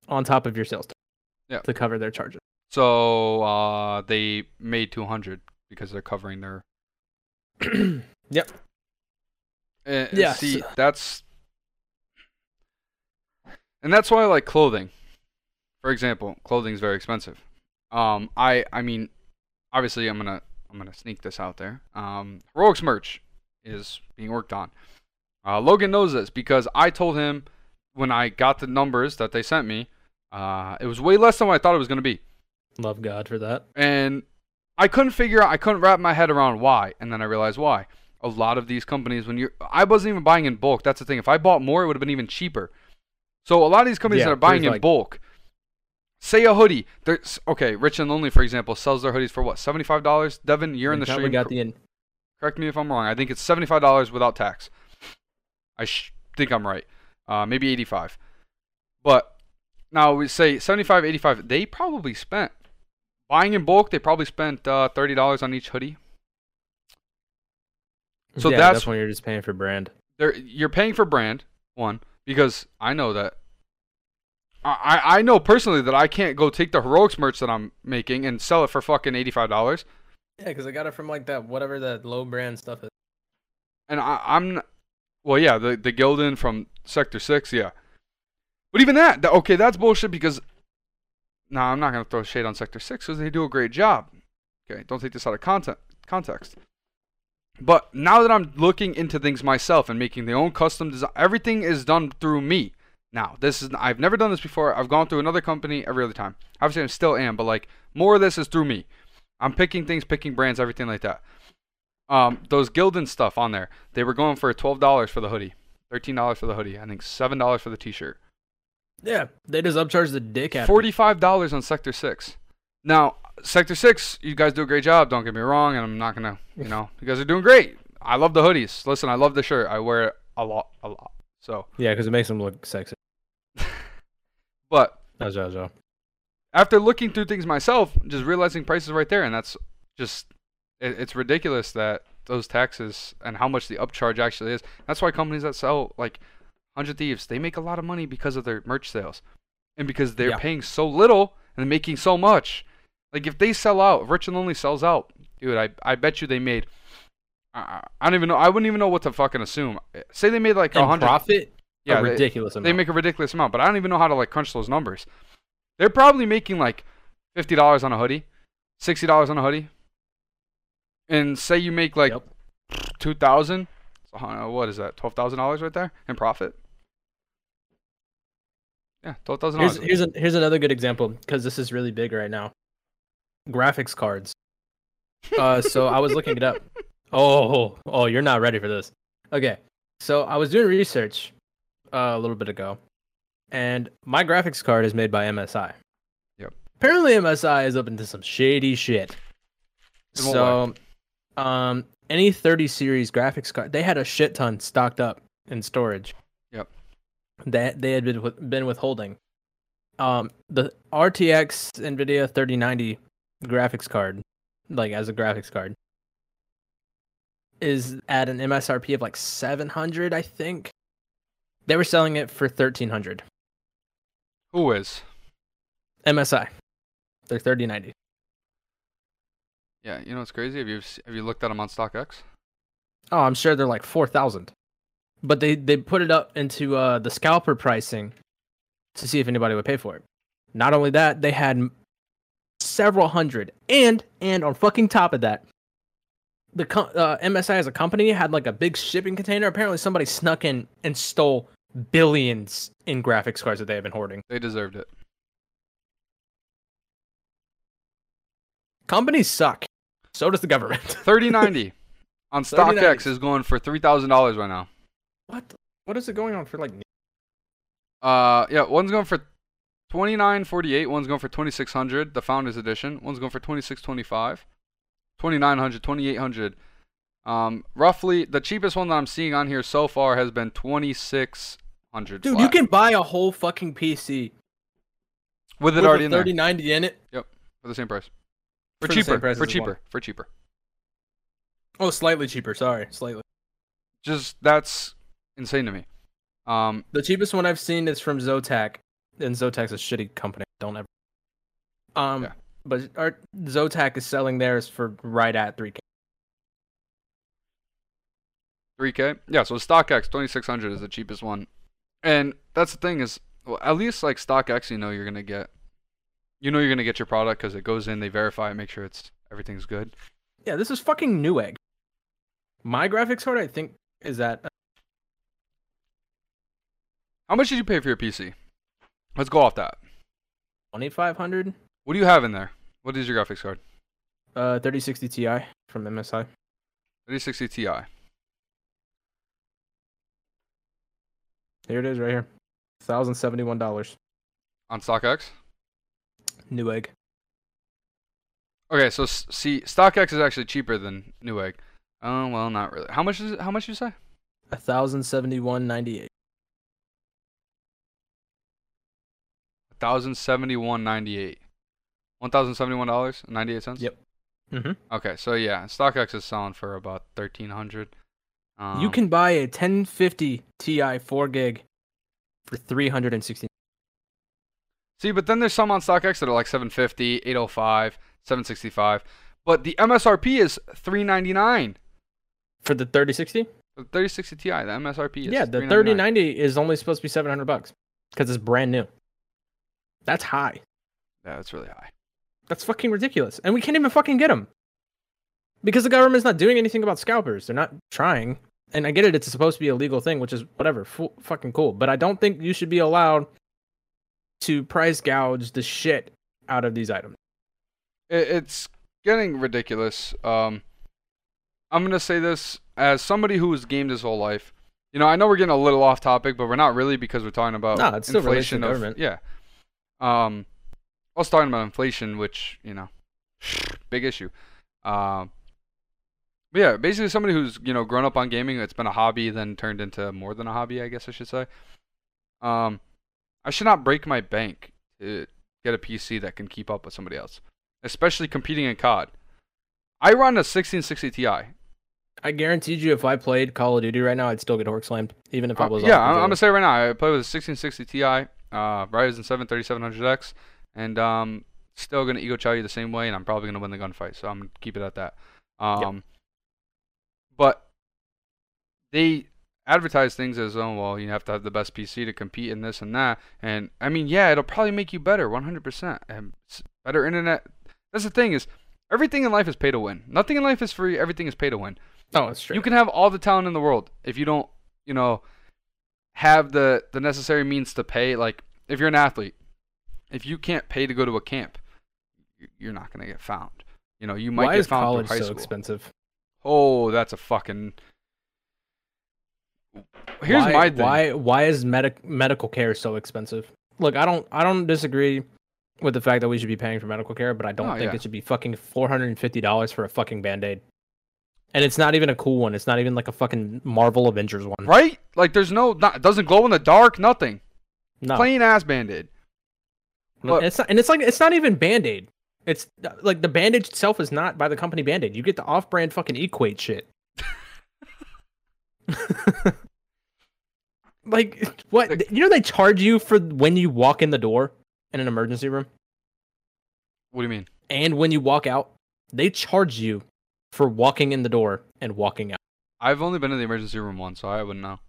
on top of your sales tax. Yeah. To cover their charges. So uh, they made two hundred because they're covering their. yep. Uh, Yeah, See, that's. And that's why I like clothing. For example, clothing is very expensive. Um, I I mean, obviously I'm gonna I'm gonna sneak this out there. Um, Heroics merch is being worked on. Uh, Logan knows this because I told him when I got the numbers that they sent me, uh, it was way less than what I thought it was gonna be, Love God for that. and I couldn't figure out, I couldn't wrap my head around why, and then I realized why. A lot of these companies, when you're, I wasn't even buying in bulk. That's the thing. If I bought more, it would have been even cheaper. So a lot of these companies Yeah, that are buying in like- bulk, say a hoodie. There's okay, Rich and Lonely, for example, sells their hoodies for what, seventy five dollars? Devin, you're in the stream. got the in- Correct me if I'm wrong. I think it's seventy five dollars without tax. I sh- think I'm right. Uh, maybe eighty five. But now we say 75 85 They probably spent buying in bulk. They probably spent uh, thirty dollars on each hoodie. So yeah, that's- when you're just paying for brand. They're, you're paying for brand one because I know that. I, I I know personally that I can't go take the heroics merch that I'm making and sell it for fucking eighty five dollars. Yeah, because I got it from like that whatever that low brand stuff is. and I, I'm, well, yeah, the the Gildan from Sector Six, yeah, but even that, okay, that's bullshit because, no, I'm not gonna throw shade on Sector Six because they do a great job. Okay, don't take this out of content context. But now that I'm looking into things myself and making the own custom design, everything is done through me. Now, this is I've never done this before. I've gone through another company every other time. Obviously, I still am, but like more of this is through me. I'm picking things, picking brands, everything like that. Um, those Gildan stuff on there, they were going for twelve dollars for the hoodie, thirteen dollars for the hoodie, I think seven dollars for the T-shirt, Yeah, they just upcharge the dick out. forty-five dollars on Sector Six. Now, Sector Six, you guys do a great job. Don't get me wrong, and I'm not gonna, you know, you guys are doing great. I love the hoodies. Listen, I love the shirt. I wear it a lot, a lot. So, Yeah, because it makes them look sexy. but That's Jojo. after looking through things myself, just realizing prices right there, and that's just it, it's ridiculous that those taxes and how much the upcharge actually is. That's why companies that sell like Hundred Thieves they make a lot of money because of their merch sales, and because they're Yeah. paying so little and making so much. Like if they sell out, if Rich and Lonely sells out, dude, I I bet you they made. I, I don't even know. I wouldn't even know what to fucking assume. Say they made like a hundred. profit, Yeah, a they- ridiculous they amount. make a ridiculous amount, but I don't even know how to like crunch those numbers. They're probably making like fifty dollars on a hoodie, sixty dollars on a hoodie, and say you make like Yep. two thousand. So, uh, what is that? Twelve thousand dollars right there in profit. Yeah, twelve thousand dollars. here's, a, here's another good example because this is really big right now. Graphics cards. Uh, so I was looking it up. Oh, oh, you're not ready for this. Okay, so I was doing research uh, a little bit ago, and my graphics card is made by MSI. Yep. Apparently, MSI is up into some shady shit. So, um, any 30 series graphics card, they had a shit ton stocked up in storage. Yep. That they had been been withholding. Um, the RTX NVIDIA 3090 graphics card, like as a graphics card, is at an MSRP of like 700, I think. They were selling it for 1300. Who is? MSI. They're 3090. Yeah, you know what's crazy? Have you have you looked at them on StockX? Oh, I'm sure they're like 4000. But they they put it up into uh the scalper pricing to see if anybody would pay for it. Not only that, they had several hundred and and on fucking top of that, the co- uh, MSI as a company had like a big shipping container. Apparently somebody snuck in and stole billions in graphics cards that they have been hoarding. They deserved it. Companies suck. So does the government. 3090 on 3090. StockX is going for $3,000 right now. what? What is it going on for like? Uh, yeah, one's going for twenty nine forty eight. One's going for twenty six hundred. The Founders Edition. One's going for twenty six twenty five. Twenty nine hundred. Twenty eight hundred. Um, roughly the cheapest one that I'm seeing on here so far has been twenty six hundred. Dude, you can buy a whole fucking PC with it with already a in there 3090 in it. Yep for the same price. For, For cheaper. For cheaper. one. For cheaper. Oh, slightly cheaper. Sorry, slightly. Just that's insane to me. Um, The cheapest one I've seen is from Zotac, and Zotac's a shitty company. Don't ever. Um, Yeah. but our Zotac is selling theirs for right at 3k. 3K. Yeah, so StockX 2600 is the cheapest one, and that's the thing is, well, at least like StockX, you know you're gonna get, you know you're gonna get your product because it goes in, they verify it, make sure it's everything's good. Yeah, this is fucking Newegg. My graphics card, I think, is at How much did you pay for your PC? Let's go off that. 2500, What do you have in there? What is your graphics card? uh, 3060 Ti from MSI. 3060 Ti. Here it is, right here. Thousand seventy-one dollars. on StockX. Newegg. Okay, so see, StockX is actually cheaper than Newegg. Oh well, not really. How much is it? How much you say? A thousand seventy-one ninety-eight. Thousand seventy one ninety eight. One thousand seventy one dollars and ninety eight cents. Yep. Mm-hmm. Okay, so yeah, StockX is selling for about thirteen hundred. Um, you can buy a 1050 Ti 4 gig for 360. See, but then there's some on StockX that are like 750, 805, 765, but the MSRP is 399. For the 3060? The 3060 Ti, the MSRP is Yeah, the 3090 is only supposed to be 700 bucks because it's brand new. That's high. Yeah, that's really high. That's fucking ridiculous. And we can't even fucking get them. Because the government's not doing anything about scalpers. They're not trying. And I get it, it's supposed to be a legal thing, which is whatever, fu- fucking cool. But I don't think you should be allowed to price gouge the shit out of these items. It's getting ridiculous. Um, I'm gonna say this as somebody who has gamed his whole life. You know, I know we're getting a little off topic, but we're not really because we're talking about No, it's still inflation of yeah. Um, I was talking about inflation, which you know, big issue. Um, but yeah, basically somebody who's you know grown up on gaming, it's been a hobby, then turned into more than a hobby, I guess I should say. Um, I should not break my bank to get a PC that can keep up with somebody else, especially competing in COD. I run a 1660 Ti. I guaranteed you if I played Call of Duty right now, I'd still get hork slammed, even if I Uh, was yeah, I'm, I'm gonna say right now, I play with a 1660 Ti, uh, Ryzen 7 3700X, and um, still gonna ego chow you the same way, and I'm probably gonna win the gunfight. So I'm gonna keep it at that. Um, but they advertise things as oh well, you have to have the best PC to compete in this and that, and I mean yeah, it'll probably make you better, 100%, and better internet. That's the thing is, everything in life is pay to win. Nothing in life is free. Everything is pay to win. Oh, it's true. You can have all the talent in the world if you don't, you know, have the the necessary means to pay. Like if you're an athlete, if you can't pay to go to a camp, you're not gonna get found. You know, you might Why get is found college high so school. expensive? Oh, that's a fucking. Here's why, my thing. Why why is medic medical care so expensive? Look, I don't I don't disagree with the fact that we should be paying for medical care, but I don't Oh, think yeah. it should be fucking four hundred and fifty dollars for a fucking band aid. And it's not even a cool one. It's not even like a fucking Marvel Avengers one. Right? Like there's no, not, it doesn't glow in the dark. Nothing. No, Plain ass band-aid. No, but- it's not, and it's like it's not even band aid. It's like the bandage itself is not by the company band aid. You get the off brand fucking equate shit. like what? You know they charge you for when you walk in the door in an emergency room. What do you mean? and when you walk out, they charge you for walking in the door and walking out. I've only been in the emergency room once, so I wouldn't know.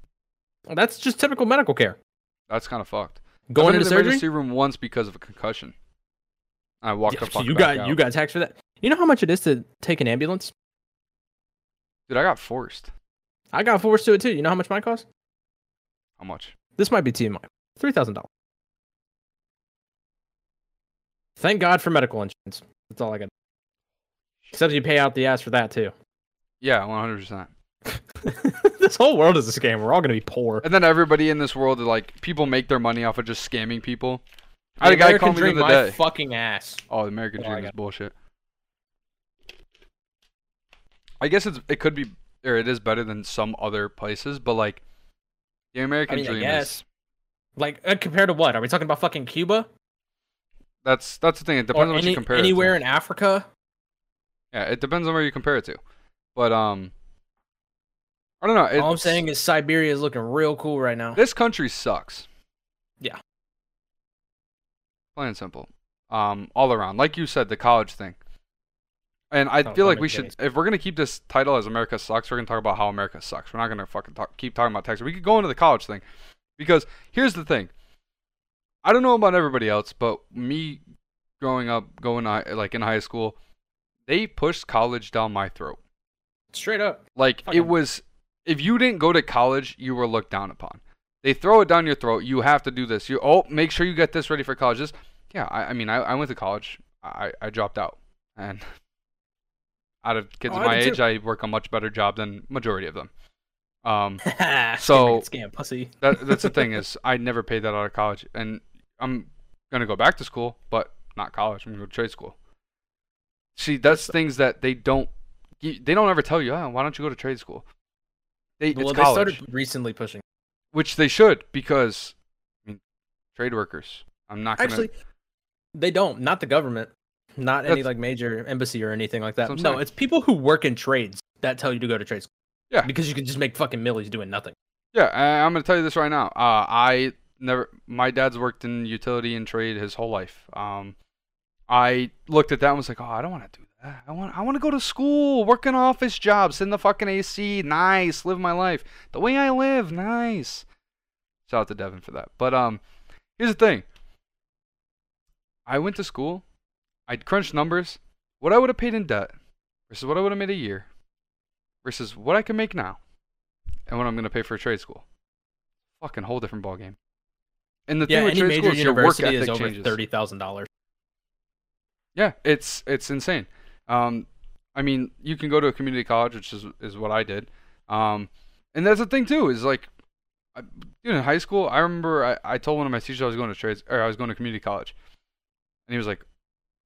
That's just typical medical care. That's kind of fucked. Going I've been into in the surgery, emergency room once because of a concussion. I walked Yeah, the fuck you back got out. you got taxed for that. You know how much it is to take an ambulance? Dude, I got forced. I got forced to it too. You know how much mine cost? How much? This might be TMI. Three thousand dollars. Thank God for medical insurance. That's all I got. Except you pay out the ass for that too. Yeah, 100%. this whole world is a scam. We're all gonna be poor. And then everybody in this world, is like, people make their money off of just scamming people. I had a guy call me the dream, other my day. fucking ass. Oh, the American I dream is got- bullshit. I guess it's it could be or it is better than some other places, but like the I American mean, dream is. Like uh, compared to what? Are we talking about fucking Cuba? that's that's the thing. It Or depends on what any- you compare anywhere in Africa? Yeah, it depends on where you compare it to. But um I don't know. All I'm saying is Siberia is looking real cool right now. this country sucks. Yeah. Plain and simple. Um, all around. Like you said, the college thing. And I feel like we should, if we're gonna keep this title as America sucks, we're gonna talk about how America sucks. We're not gonna fucking talk, keep talking about Texas. We could go into the college thing, because here's the thing. I don't know about everybody else, but me growing up, going like in high school, they pushed college down my throat. Straight up. Like it was if you didn't go to college, you were looked down upon. They throw it down your throat. You have to do this. You oh, make sure you get this ready for college. This, yeah. I, I mean, I, I went to college. I, I dropped out, and out of kids Oh, my age, too. I work a much better job than majority of them. Um, So- scam pussy. that that's the thing is I never paid that out of college, and I'm gonna go back to school, but not college. I'm gonna go to trade school. See, that's things that they don't they don't ever tell you. Oh, why don't you go to trade school? They Well, they college. started recently pushing. which they should because I mean trade workers. I'm not gonna. Actually, they don't. Not the government. Not any like major embassy or anything like that. That's No, it's people who work in trades that tell you to go to trade school. Yeah. Because you can just make fucking millies doing nothing. yeah, I- I'm gonna tell you this right now. Uh, I never. My dad's worked in utility and trade his whole life. Um, I looked at that and was like, oh, I don't want to do that. I want. I want to go to school, work an office job, sit in the fucking AC, nice, live my life the way I live, nice. Shout out to Devin for that. But um, here's the thing. I went to school. I crunched numbers. What I would have paid in debt versus what I would have made a year versus what I can make now and what I'm going to pay for a trade school. Fucking whole different ballgame. And the yeah, thing with trade school is your work ethic is over changes. thirty thousand dollars. Yeah, it's it's insane. Um, I mean, you can go to a community college, which is is what I did. Um, and that's the thing too is like, I, dude, in high school, I remember I, I told one of my teachers I was going to trades or I was going to community college, and he was like,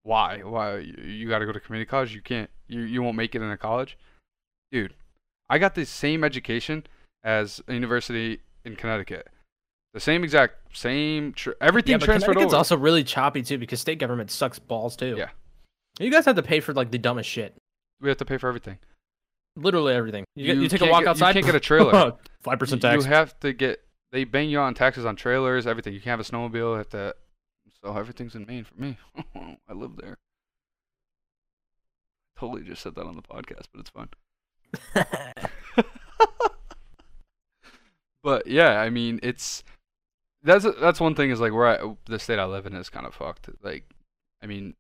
"Why? Why you, got to go to community college? You can't. You you won't make it in a college, dude." I got the same education as a university in Connecticut. The same exact same tr- everything Yeah, but transferred Connecticut's over. also really choppy too because state government sucks balls too. Yeah. You guys have to pay for like the dumbest shit. we have to pay for everything. Literally everything. You, get, You you take a walk get- you can't get a trailer. Five percent tax. You have to get they bang you on taxes on trailers, everything. You can't have a snowmobile. You have to. So everything's in Maine for me. I live there. Totally just said that on the podcast, but it's fine. But yeah, I mean, it's that's that's one thing is like where I, the state I live in is kind of fucked. Like, I mean,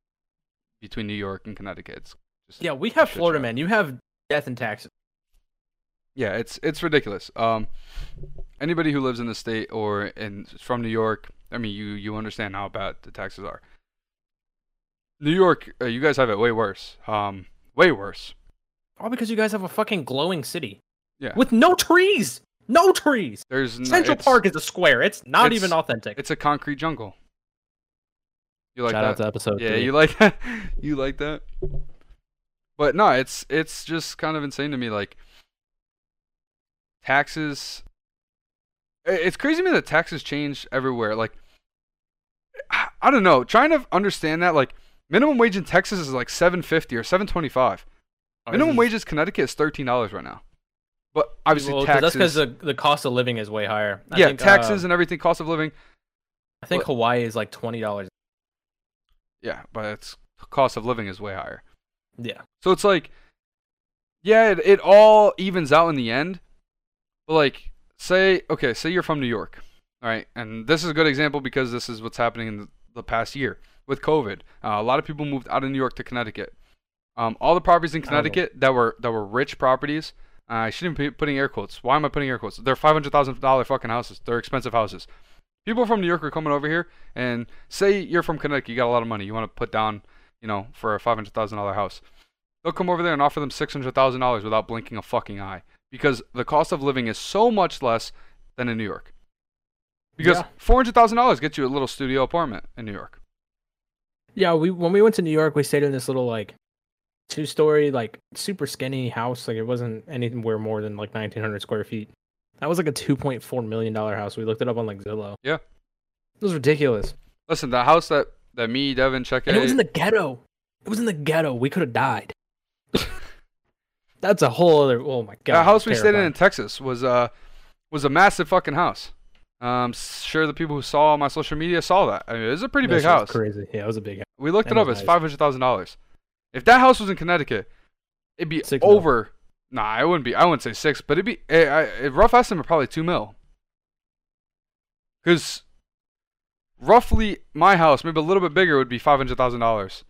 between New York and Connecticut, it's just yeah, we have Florida, man. You have death and taxes. Yeah, it's it's ridiculous. Um, anybody who lives in the state or in from New York, I mean, you you understand how bad the taxes are. New York, uh, you guys have it way worse. Um, way worse. All because you guys have a fucking glowing city Yeah. with no trees. No trees. There's no, Central Park is a square. It's not it's- even authentic. It's a concrete jungle. You like Shout that? out to episode yeah, three. you like that? you like that? But no, it's it's just kind of insane to me. Like taxes. It's crazy to me that taxes change everywhere. Like I don't know. Trying to understand that, like minimum wage in Texas is like seven fifty or seven twenty five. Minimum is- wage in Connecticut is thirteen dollars right now. But obviously well, taxes. That's because the, the cost of living is way higher. I yeah, think, taxes uh, and everything, cost of living. I think but- Hawaii is like twenty dollars. Yeah, but it's cost of living is way higher. Yeah. So it's like, yeah, it, it all evens out in the end. But like, say, okay, say you're from New York, all right, and this is a good example because this is what's happening in the, past year with COVID. Uh, a lot of people moved out of New York to Connecticut. Um, all the properties in I don't know. Connecticut that were that were rich properties I shouldn't be putting air quotes. Why am I putting air quotes? They're five hundred thousand dollar fucking houses. They're expensive houses. People from New York are coming over here, and say you're from Connecticut, you got a lot of money, you want to put down, you know, for a five hundred thousand dollar house. They'll come over there and offer them six hundred thousand dollars without blinking a fucking eye because the cost of living is so much less than in New York. Because Yeah. four hundred thousand dollars gets you a little studio apartment in New York. Yeah, we when we went to New York, we stayed in this little like two story, like super skinny house. Like it wasn't anywhere more than like nineteen hundred square feet. That was like a two point four million dollar house. We looked it up on like Zillow. Yeah. It was ridiculous. Listen, the house that that me, Devin, Check And it was in the ghetto. It was in the ghetto. We could have died. That's a whole other oh my god. The house we stayed in in Texas was uh was a massive fucking house. Um, sure the people who saw my social media saw that. I mean, it was a pretty That big house. Crazy. Yeah, it was a big house. We looked That it up. It's five hundred thousand dollars. If that house was in Connecticut, it'd be Six mil. over. Nah, it wouldn't be. I wouldn't say six, but it'd be a, a, a rough estimate probably two mil. Because roughly my house, maybe a little bit bigger, would be five hundred thousand dollars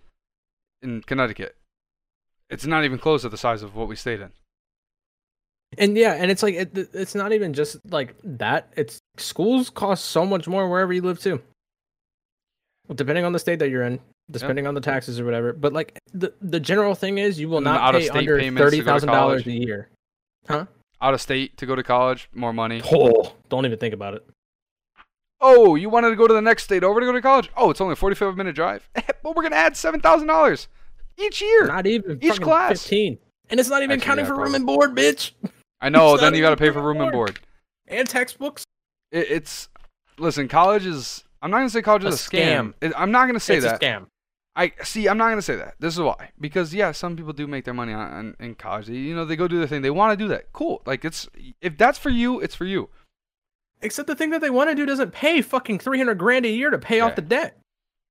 in Connecticut. It's not even close to the size of what we stayed in. And yeah, and it's like it, it's not even just like that. It's schools cost so much more wherever you live too. Depending on the state that you're in, depending on the taxes or whatever. But like the the general thing is, you will And not pay under thirty thousand dollars a year. Out of state to go to college, more money. Oh, don't even think about it. Oh, you wanted to go to the next state over to go to college? Oh, it's only a forty-five minute drive. but we're gonna add seven thousand dollars each year. Not even Each class. fifteen, and it's not even Actually, counting yeah, for room and board, bitch, I know. Then you got to pay for room room and and board. and textbooks. It, it's listen. College is. I'm not gonna say college A is a scam. scam. It- I'm not gonna say it's that. a scam. I see. I'm not gonna say that. This is why. Because yeah, some people do make their money on, on in college. They, you know, they go do their thing. They want to do that. Cool. Like it's if that's for you, it's for you. Except the thing that they want to do doesn't pay fucking three hundred grand a year to pay Yeah. off the debt.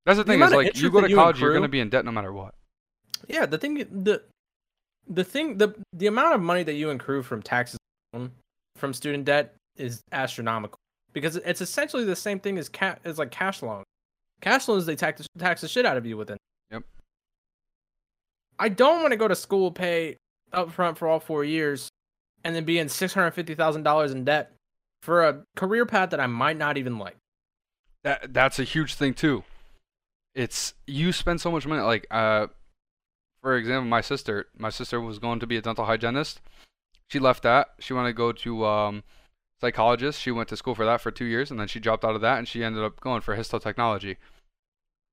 That's the The thing is like you go to you college, you're gonna be in debt no matter what. Yeah, the thing the the thing the the amount of money that you accrue from taxes from student debt is astronomical because it's essentially the same thing as ca- as like cash loans. Cash loans they tax tax the shit out of you within. Yep. I don't want to go to school, pay upfront for all four years, and then be in six hundred fifty thousand dollars in debt for a career path that I might not even like. That that's a huge thing too. It's you spend so much money. Like uh, for example, my sister. My sister was going to be a dental hygienist. She left that. She wanted to go to um, psychologist. She went to school for that for two years, and then she dropped out of that, and she ended up going for histotechnology.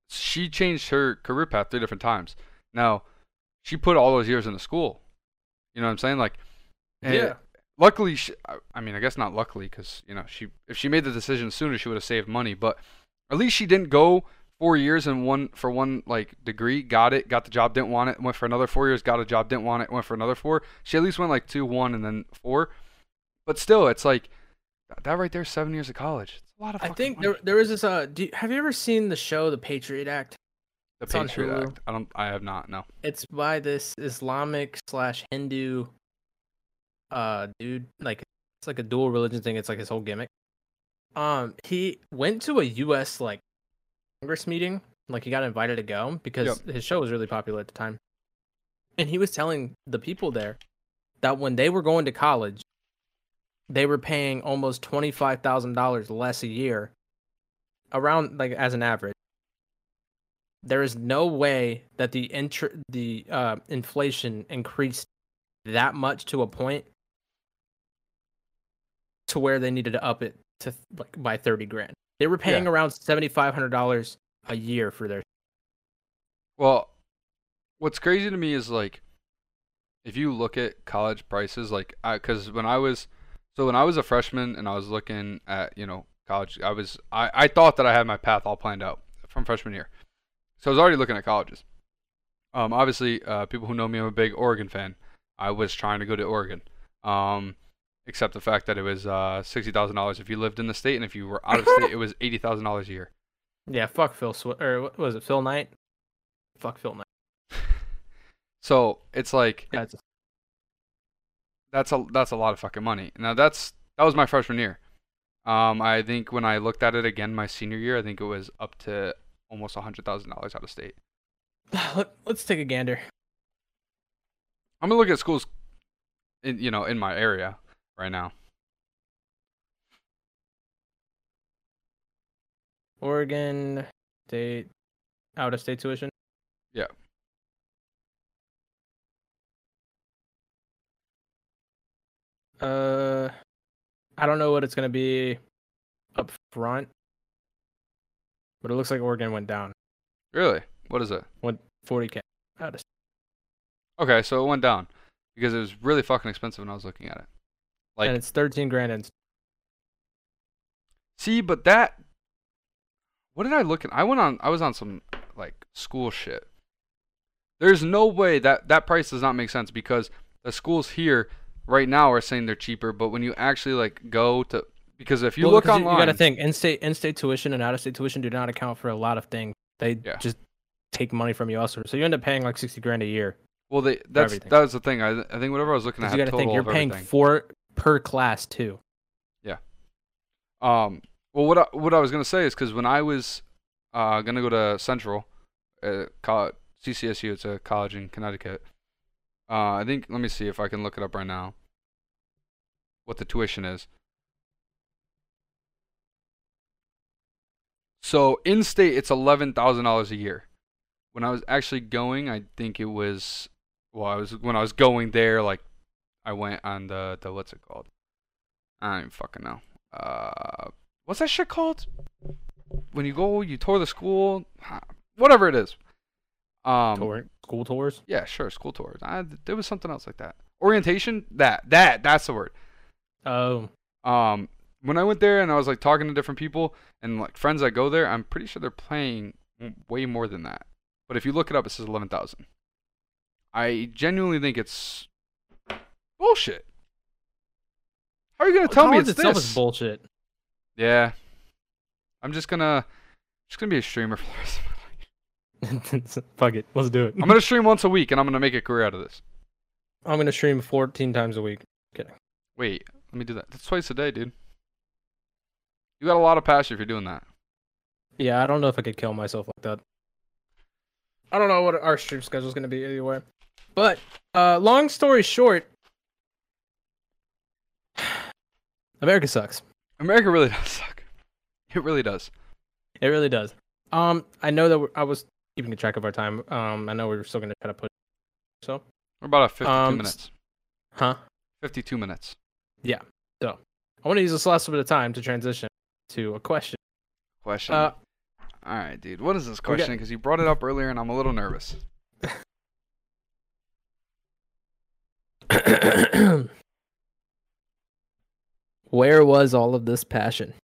She changed her career path three different times. Now, she put all those years into school. You know what I'm saying? Like, Yeah. Luckily, she, I- I mean, I guess not luckily, because you know, she if she made the decision sooner, she would have saved money. But at least she didn't go four years and one for one like degree, got it, got the job, didn't want it, went for another four years, got a job, didn't want it, went for another four. She at least went like two, one, and then four. But still, it's like that- right there, seven years of college. It's a lot of. I think money. there there is this. Uh, you, have you ever seen the show The Patriot Act? the it's Patriot Act. I don't. I have not. No. It's by this Islamic slash Hindu uh dude. Like it's like a dual religion thing. It's like his whole gimmick. Um, he went to a U.S. like Congress meeting. Like he got invited to go because his show was really popular at the time. And he was telling the people there that when they were going to college, they were paying almost twenty five thousand dollars less a year, around like as an average there is no way that the intr- the uh, inflation increased that much to a point to where they needed to up it to like by 30 grand. They were paying Yeah. around $7500 a year for their Well, what's crazy to me is like, if you look at college prices, like, because when I was, so when I was a freshman and I was looking at, you know, college, I was, I, I thought that I had my path all planned out from freshman year. So I was already looking at colleges. Um, obviously, uh, people who know me, I'm a big Oregon fan. I was trying to go to Oregon. Um, except the fact that it was uh, sixty thousand dollars if you lived in the state, and if you were out of state, it was eighty thousand dollars a year. Yeah, fuck Phil Sw- or what was it Phil Knight? Fuck Phil Knight. So it's like Yeah, it's that's a that's a lot of fucking money. Now that's that was my freshman year. Um, I think when I looked at it again my senior year, I think it was up to almost a hundred thousand dollars out of state. Let- Let's take a gander. I'm gonna look at schools in you know in my area right now. Oregon state out of state tuition. Yeah. Uh, I don't know what it's gonna be up front, but it looks like Oregon went down. Really? What is it? Went 40k out of. Okay, so it went down because it was really fucking expensive when I was looking at it. Like- and it's 13 grand and See, but that. What did I look at? I went on. I was on some like school shit. There's no way that that price does not make sense because the schools here right now are saying they're cheaper, but when you actually like go to because if you Well, look online, you, got to think in-state in-state tuition and out-of-state tuition do not account for a lot of things. They Yeah. just take money from you elsewhere, so you end up paying like 60 grand a year. well, they that's the thing. I I think whatever I was looking at, you got to think you're paying everything. four per class too. Yeah. Um, well, what I, what I was gonna say is because when I was uh gonna go to Central, uh, CCSU, it's a college in Connecticut. Uh, I think let me see if I can look it up right now. What the tuition is. So in state, it's eleven thousand dollars a year. When I was actually going, I think it was. Well, I was when I was going there. Like, I went on the the what's it called? I don't even fucking know. Uh what's that shit called? When you go you tour the school whatever it is. Um Tour, school tours. yeah sure school tours. I, there was something else like that. Orientation? That that that's the word. Oh, um when i went there and i was like talking to different people and like friends that go there i'm pretty sure they're playing way more than that. But if you look it up it says 11000 i genuinely think it's bullshit how are you gonna tell me college it's itself this is bullshit. Yeah. I'm just gonna just gonna be a streamer for the rest of my life. Fuck it, let's do it. I'm gonna stream once a week and I'm gonna make a career out of this. I'm gonna stream 14 times a week. Wait, let me do that. That's twice a day, dude. You got a lot of passion if you're doing that. Yeah, I don't know if I could kill myself like that. I don't know what our stream schedule is gonna be anyway. But uh, long story short, America sucks. America really does suck. It really does. It really does. Um, I know that we're, I was keeping track of our time. Um, I know we are still gonna try to put. So, We're about at 52 Um, minutes. huh? 52 minutes. Yeah. So I want to use this last bit of time to transition to a question. Question. Uh, All right, dude. What is this question? Because you brought it up earlier and I'm a little nervous. Where was all of this passion?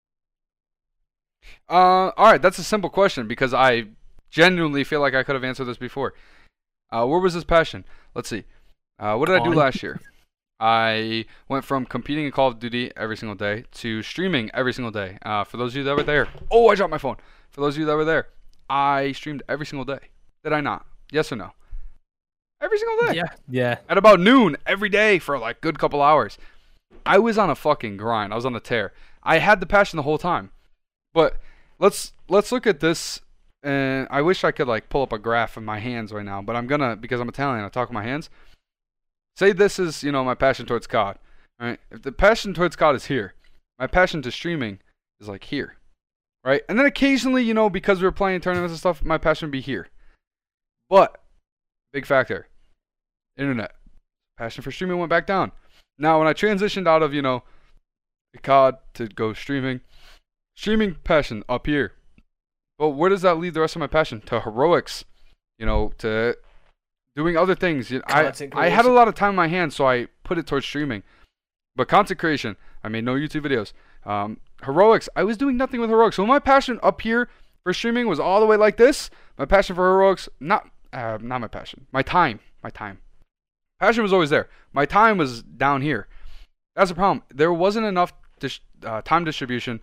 Uh, all right, that's a simple question because I genuinely feel like I could have answered this before. Uh, where was this passion? Let's see. Uh, what did I do last year? I went from competing in Call of Duty every single day to streaming every single day. Uh, for those of you that were there, oh, I dropped my phone. For those of you that were there, I streamed every single day. Did I not? Yes or no? Every single day Yeah, yeah. at about noon every day for like good couple hours. I was on a fucking grind. I was on a tear. I had the passion the whole time. But let's let's look at this and I wish I could like pull up a graph in my hands right now, but I'm gonna because I'm Italian, I talk with my hands. Say this is, you know, my passion towards COD. Right? If the passion towards COD is here, my passion to streaming is like here. Right? And then occasionally, you know, because we were playing tournaments and stuff, my passion would be here. But big factor. Internet. Passion for streaming went back down. Now when I transitioned out of, you know, COD to go streaming, streaming passion up here. But where does that lead the rest of my passion? To heroics, you know, to doing other things. I I had a lot of time in my hands, so I put it towards streaming. But content creation, I made no YouTube videos. Um, heroics, I was doing nothing with heroics. So my passion up here for streaming was all the way like this. My passion for heroics, not uh, not my passion, my time, my time. Passion was always there. My time was down here. That's the problem. There wasn't enough dis- uh, time distribution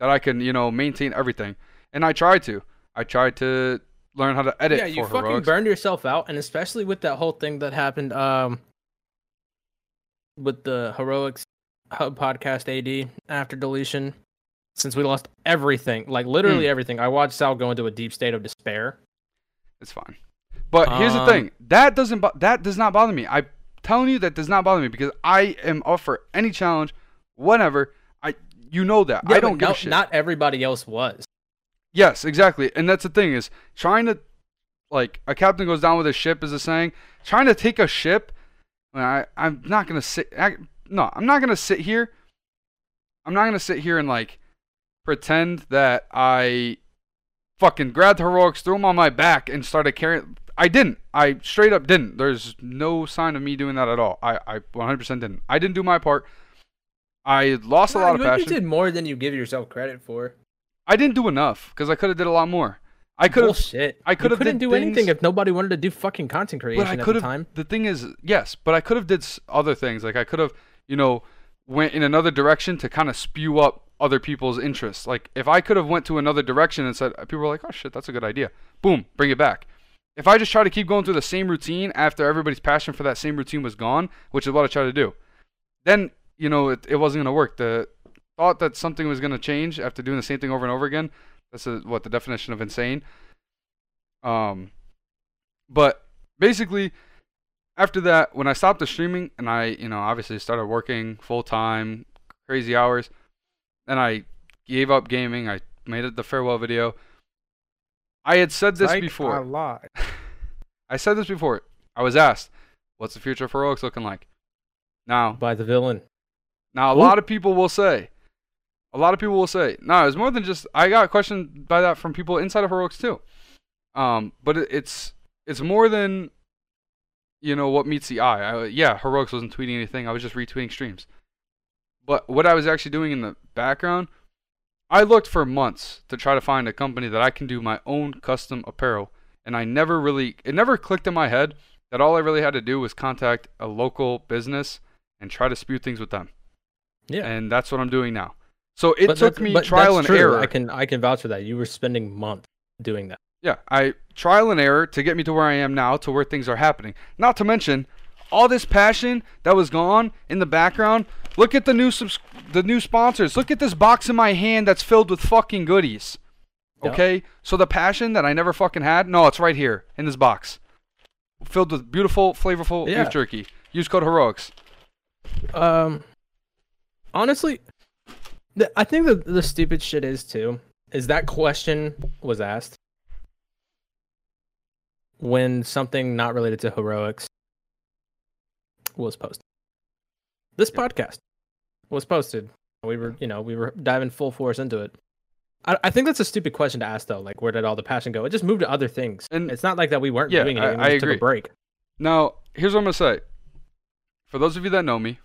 that I can, you know, maintain everything. And I tried to. I tried to learn how to edit yeah, you fucking heroics. burned yourself out, and especially with that whole thing that happened um with the heroics hub podcast AD after deletion. Since we lost everything, like literally Hmm. everything, I watched Sal go into a deep state of despair. It's fine. But here's the Um, thing. That doesn't bo- that does not bother me. I'm telling you that does not bother me because I am up for any challenge, whatever. I you know that Yeah, I don't give no- a shit. Not everybody else was. Yes, exactly. And that's the thing is trying to like a captain goes down with a ship is a saying. Trying to take a ship. I I'm not gonna sit. I, no, I'm not gonna sit here. I'm not gonna sit here and like pretend that I fucking grabbed heroics, threw them on my back, and started carrying. I didn't. I straight up didn't. There's no sign of me doing that at all. I I 100% didn't. I didn't do my part. I lost a lot of passion. you did more than you give yourself credit for. I didn't do enough because I could have did a lot more. I could have. I could've couldn't did do anything if nobody wanted to do fucking content creation but I at could the have. time. The thing is, yes, but I could have did other things. Like I could have, you know, went in another direction to kind of spew up other people's interests. Like if I could have went to another direction and said, uh, people were like, oh shit, that's a good idea. Boom, bring it back. If I just try to keep going through the same routine after everybody's passion for that same routine was gone, which is what I try to do, then you know it, it wasn't gonna work. The thought that something was gonna change after doing the same thing over and over again. That's a, what the definition of insane. Um, but basically, after that, when I stopped the streaming and I, you know, obviously started working full time, crazy hours, and I gave up gaming. I made it the farewell video. I had said this Psych, before. I lied. I said this before. I was asked, "What's the future for heroics looking like?" Now, By the villain. now a Ooh. lot of people will say, a lot of people will say, no, it's more than just. I got questioned by that from people inside of heroics too. Um, but it, it's it's more than, you know, what meets the eye. I, yeah, heroics wasn't tweeting anything. I was just retweeting streams. But what I was actually doing in the background, I looked for months to try to find a company that I can do my own custom apparel, and I never really, it never clicked in my head that all I really had to do was contact a local business and try to spew things with them Yeah. and that's what I'm doing now. So it But took me trial and true. error. I can I can vouch for that. You were spending months doing that. yeah, I trial and error to get me to where I am now, to where things are happening. Not to mention all this passion that was gone in the background. Look at the new subs- the new sponsors. Look at this box in my hand that's filled with fucking goodies. Yep. Okay, so the passion that I never fucking had, no, it's right here in this box, filled with beautiful, flavorful Yeah. beef jerky. Use code heroics. Um, honestly, the, I think the the stupid shit is too is that question was asked when something not related to heroics was posted. This Yeah. podcast was posted. We were, you know, we were diving full force into it. I, I think that's a stupid question to ask though. Like, where did all the passion go? It just moved to other things. And- it's not like that we weren't Yeah, doing I- anything. We I just took agree. a break. Now, here's what I'm gonna say. For those of you that know me,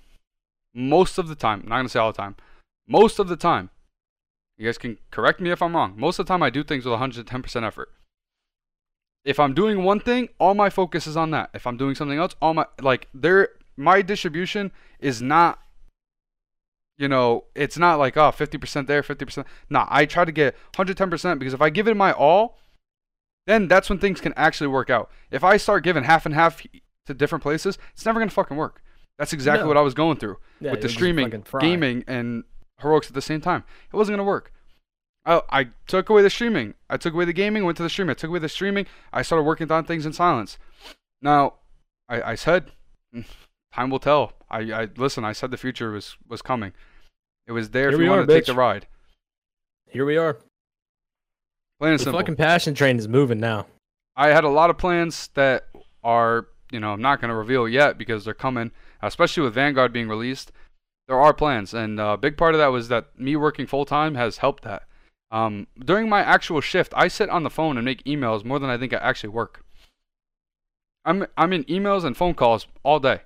most of the time, I'm not gonna say all the time, most of the time, you guys can correct me if I'm wrong. Most of the time, I do things with 110% effort. If I'm doing one thing, all my focus is on that. If I'm doing something else, all my like there, my distribution is not. You know, it's not like oh 50% there, 50%. Nah, I try to get 110% because if I give it my all, then that's when things can actually work out. If I start giving half and half to different places, it's never gonna fucking work. That's exactly No. what I was going through Yeah, with the streaming, gaming, and heroics at the same time. It wasn't gonna work. I, I took away the streaming. I took away the gaming. Went to the streaming. I took away the streaming. I started working on things in silence. Now, I, I said, "Mm, time will tell. I, I listen. I said the future was was coming. It was there Here if we you are, wanted to take the ride. Here we are. Plain and The simple. fucking passion train is moving now. I had a lot of plans that are, you know, I'm not going to reveal yet because they're coming, especially with Vanguard being released. There are plans, and a big part of that was that me working full time has helped that. Um, during my actual shift, I sit on the phone and make emails more than I think I actually work. I'm I'm in emails and phone calls all day.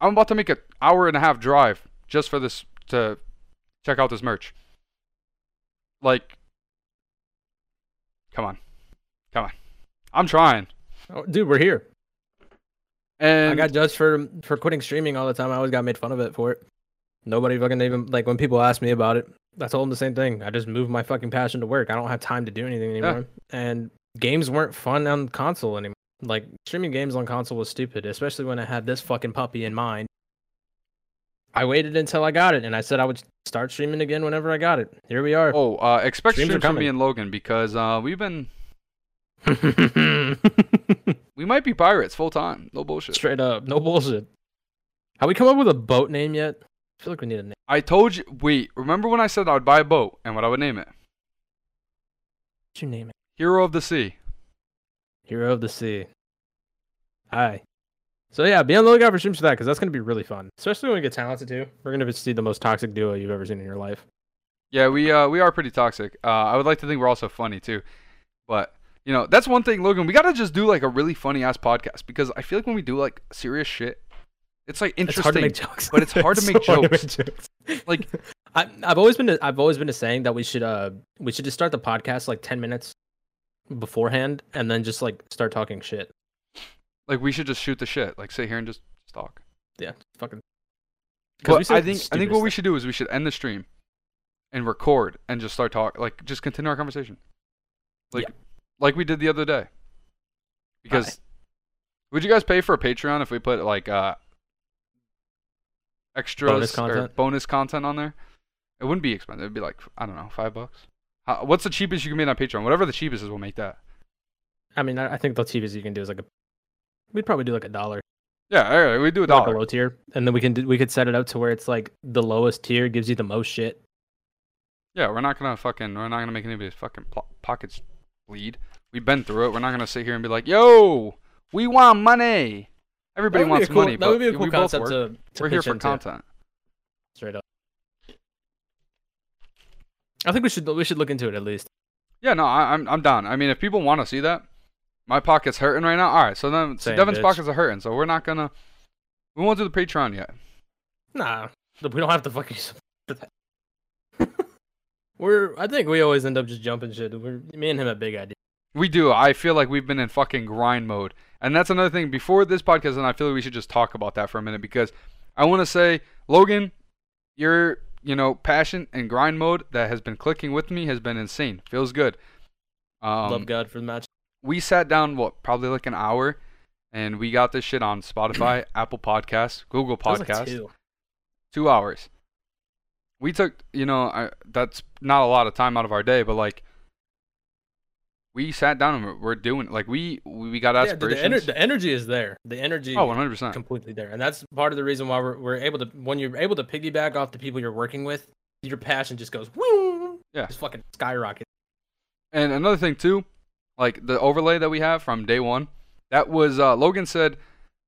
I'm about to make an hour and a half drive just for this to check out this merch. Like, come on, come on, I'm trying. Oh, dude, we're here. And I got judged for for quitting streaming all the time. I always got made fun of it for it. Nobody fucking even like when people ask me about it. I told them the same thing. I just moved my fucking passion to work. I don't have time to do anything anymore. And games weren't fun on console anymore. Like streaming games on console was stupid, especially when I had this fucking puppy in mind. I waited until I got it, and I said I would start streaming again whenever I got it. Here we are. oh, uh, expect Streams streams from me and Logan because uh, we've been We might be pirates full time. No bullshit. Straight up, no bullshit. Have we come up with a boat name yet? I feel like we need a name. I told you. Wait, remember when I said I would buy a boat and what I would name it? What'd you name it? Hero of the Sea. Hero of the Sea. Hi. So yeah, be on the lookout for streams for that because that's gonna be really fun, especially when we get talented too. We're gonna see the most toxic duo you've ever seen in your life. Yeah, we uh we are pretty toxic. Uh, I would like to think we're also funny too, but you know that's one thing, Logan. We gotta just do like a really funny ass podcast because I feel like when we do like serious shit, it's like It's hard to interesting. make jokes, but it's hard to so make hard to jokes. jokes. Like I, I've always been I've always been saying that we should uh we should just start the podcast like ten minutes beforehand and then just like start talking shit. like we should just shoot the shit. Like sit here and just, just talk. Yeah, fucking. But I think I think what we should do is we should end the stream and record and just start talk like just continue our conversation. Like Yeah. like we did the other day. Because would you guys pay for a Patreon if we put like uh extras Bonus or bonus content on there? It wouldn't be expensive. It'd be like I don't know, 5 bucks. How, what's the cheapest you can make on Patreon? Whatever the cheapest is, we'll make that. I mean, I, think the cheapest you can do is like a. We'd probably do like a dollar, Yeah, all right, we do a like a dollar. low tier, and then we can do, we could set it up to where it's like the lowest tier gives you the most shit. Yeah, we're not gonna fucking, we're not gonna make anybody's fucking po- pockets bleed. We've been through it. We're not gonna sit here and be like, "Yo, we want money." Everybody That would be wants cool, money, That but would be a cool we both concept work. to, to we're here for into, content. Straight up. I think we should we should look into it at least. Yeah, no, I, I'm I'm down. I mean, if people want to see that, my pocket's hurting right now. All right, so then so Same, Devin's bitch. pockets are hurting, so we're not gonna, we won't do the Patreon yet. Nah, we don't have to fucking. We're. I think we always end up just jumping shit. We're me and him have big ideas. We do. I feel like we've been in fucking grind mode. And that's another thing. Before this podcast, and I feel like we should just talk about that for a minute because I want to say, Logan, your, you know, passion and grind mode that has been clicking with me has been insane. Feels good. Um, Love God for the match. we sat down, what, probably like an hour, and we got this shit on Spotify, Apple Podcasts, Google was like Podcasts. two. two hours. We took, you know, I, that's not a lot of time out of our day, but like, we sat down and we're, we're doing like we we got Yeah, aspirations. the, ener- the energy is there. The energy oh, 100 percent. completely there, and that's part of the reason why we're, we're able to. When you're able to piggyback off the people you're working with, your passion just goes woo. Yeah. just fucking skyrocket. And another thing too, like the overlay that we have from day one, that was uh, Logan said,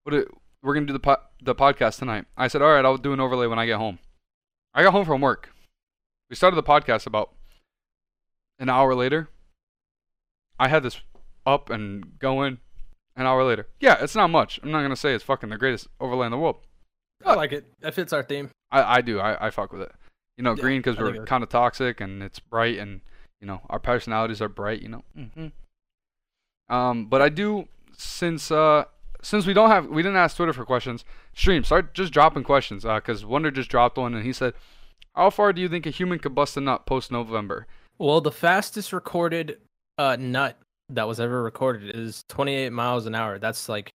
"What it, we're gonna do the po- the podcast tonight." I said, "All right, I'll do an overlay when I get home." I got home from work. We started the podcast about an hour later. I had this up and going an hour later. Yeah, it's not much. I'm not gonna say it's fucking the greatest overlay in the world. I like it. That fits our theme. I, I do. I, I fuck with it. You know, Yeah, green because we're kind of toxic and it's bright and you know our personalities are bright. You know. hmm Um, but I do since uh since we don't have we didn't ask Twitter for questions. Stream start just dropping questions. Uh, because Wonder just dropped one and he said, "How far do you think a human could bust a nut post November?" Well, the fastest recorded uh, nut that was ever recorded is 28 miles an hour. That's like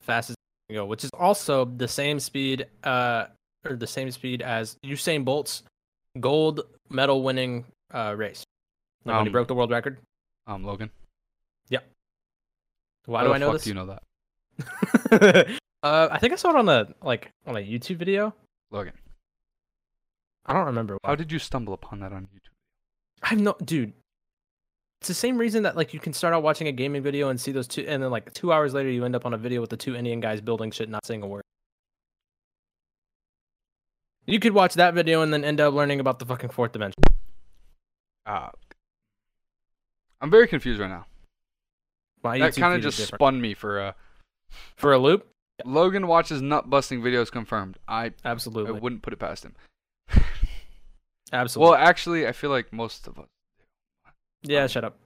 fastest go, which is also the same speed, uh, or the same speed as Usain Bolt's gold medal winning uh, race. Like when he Um, broke the world record. Um, Logan. Yeah. Why How do I know this? Do you know that, uh, I think I saw it on a like on a YouTube video. Logan? I don't remember. How did you stumble upon that on YouTube? I have no, dude. It's the same reason that like you can start out watching a gaming video and see those two, and then like two hours later you end up on a video with the two Indian guys building shit, not saying a word. You could watch that video and then end up learning about the fucking fourth dimension. Uh, I'm very confused right now. My that kind of just spun me for uh. for a loop. Logan watches nut busting videos confirmed. I absolutely I wouldn't put it past him. absolutely. Well, actually, I feel like most of us. Yeah, um, shut up.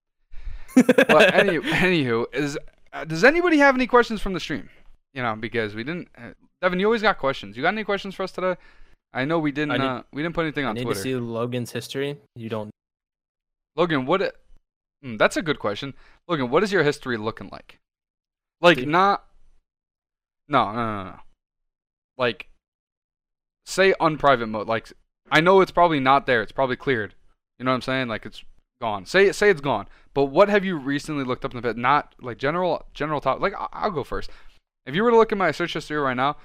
Well, any, anywho, is uh, does anybody have any questions from the stream? You know, because we didn't. Uh, Devin, you always got questions. You got any questions for us today? I know we didn't. Need- uh, we didn't put anything I on need Twitter. to see Logan's history. You don't. Logan, what? Hmm, that's a good question. Logan, what is your history looking like? Like Deep. not. No, no, no, no. Like, say unprivate mode. Like, I know it's probably not there. It's probably cleared. You know what I'm saying? Like, it's gone. Say say it's gone. But what have you recently looked up in the past? Not like general general top. Like I'll go first. If you were to look at my search history right now,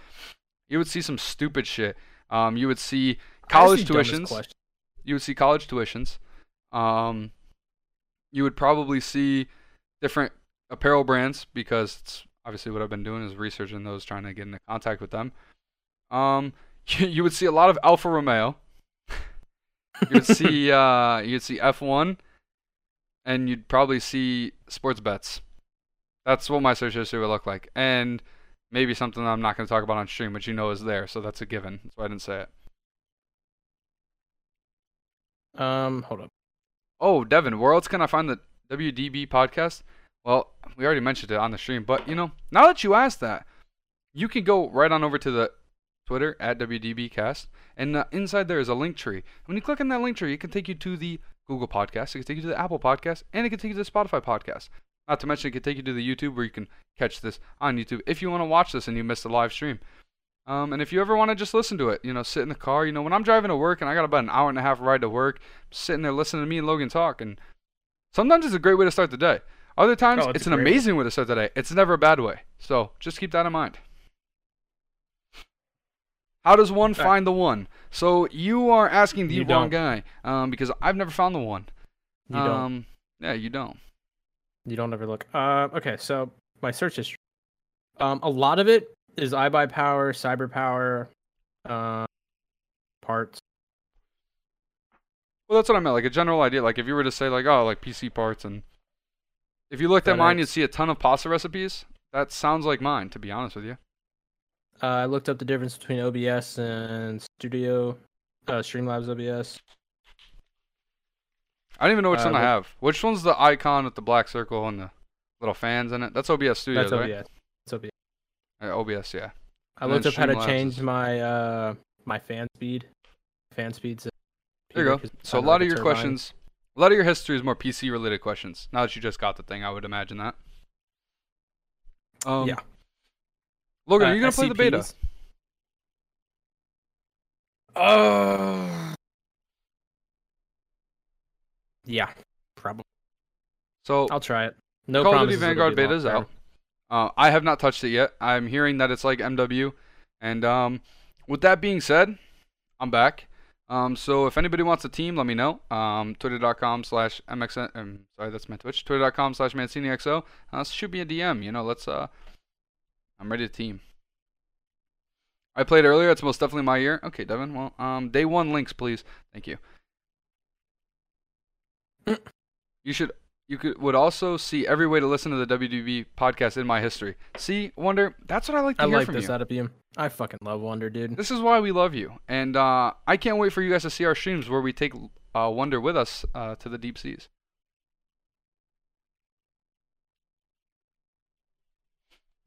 you would see some stupid shit. Um, you would see college dumbest tuitions. You would see college tuitions. Um, you would probably see different apparel brands because it's obviously what I've been doing is researching those, trying to get into contact with them. Um, you, you would see a lot of Alfa Romeo. you would see uh, you'd see F1, and you'd probably see sports bets. That's what my search history would look like, and maybe something I'm not going to talk about on stream, but you know is there, so that's a given. That's why I didn't say it. Um, hold up. Oh, Devin, where else can I find the WDB podcast? Well, we already mentioned it on the stream, but you know, now that you asked that, you can go right on over to the Twitter at WDBcast, and uh, inside there is a link tree. When you click on that link tree, it can take you to the Google Podcast, it can take you to the Apple Podcast, and it can take you to the Spotify Podcast. Not to mention, it can take you to the YouTube where you can catch this on YouTube if you want to watch this and you missed the live stream. Um, and if you ever want to just listen to it, you know, sit in the car, you know, when I'm driving to work and I got about an hour and a half ride to work, sitting there listening to me and Logan talk, and sometimes it's a great way to start the day. Other times, Oh, it's, it's an great way. amazing way to start the day. It's never a bad way. So just keep that in mind. How does one find the one? So you are asking the You wrong don't. guy, um, because I've never found the one. You don't. um, yeah, you don't. You don't ever look. Uh, okay, so my search history. Um, a lot of it is iBuy Power, Cyber Power, uh, parts. Well, that's what I meant. Like a general idea. Like if you were to say like, oh, like PC parts, and if you looked at mine, FedEx. you'd see a ton of pasta recipes. That sounds like mine, to be honest with you. Uh, I looked up the difference between OBS and Studio, uh, Streamlabs OBS. I don't even know which Uh, one I have. Which one's the icon with the black circle and the little fans in it? That's OBS Studio, That's right? OBS. That's OBS. Uh, OBS, yeah. I And looked up how to change my uh my fan speed. Fan speeds. There you go. So a lot of your questions, a lot of your history is more PC related questions. Now that you just got the thing, I would imagine that. Um, Yeah. Logan, Uh, are you gonna play the beta? SCPs. Uh, yeah, probably. So I'll try it. No Call of Duty Vanguard be beta is out. Uh, I have not touched it yet. I'm hearing that it's like MW, and um, with that being said, I'm back. Um, so if anybody wants a team, let me know. Um, Twitter.com slash MXN. Um, sorry, that's my Twitch. Twitter.com slash ManciniXO. Uh, shoot me a DM. You know, let's. Uh, I'm ready to team. I played earlier. It's most definitely my year. Okay, Devin. Well, um, day one links, please. Thank you. you should. You could would also see every way to listen to the WDB podcast in my history. See, Wonder, that's what I like to I hear like from this you. out of you. I fucking love Wonder, dude. This is why we love you, and uh, I can't wait for you guys to see our streams where we take uh, Wonder with us uh, to the deep seas.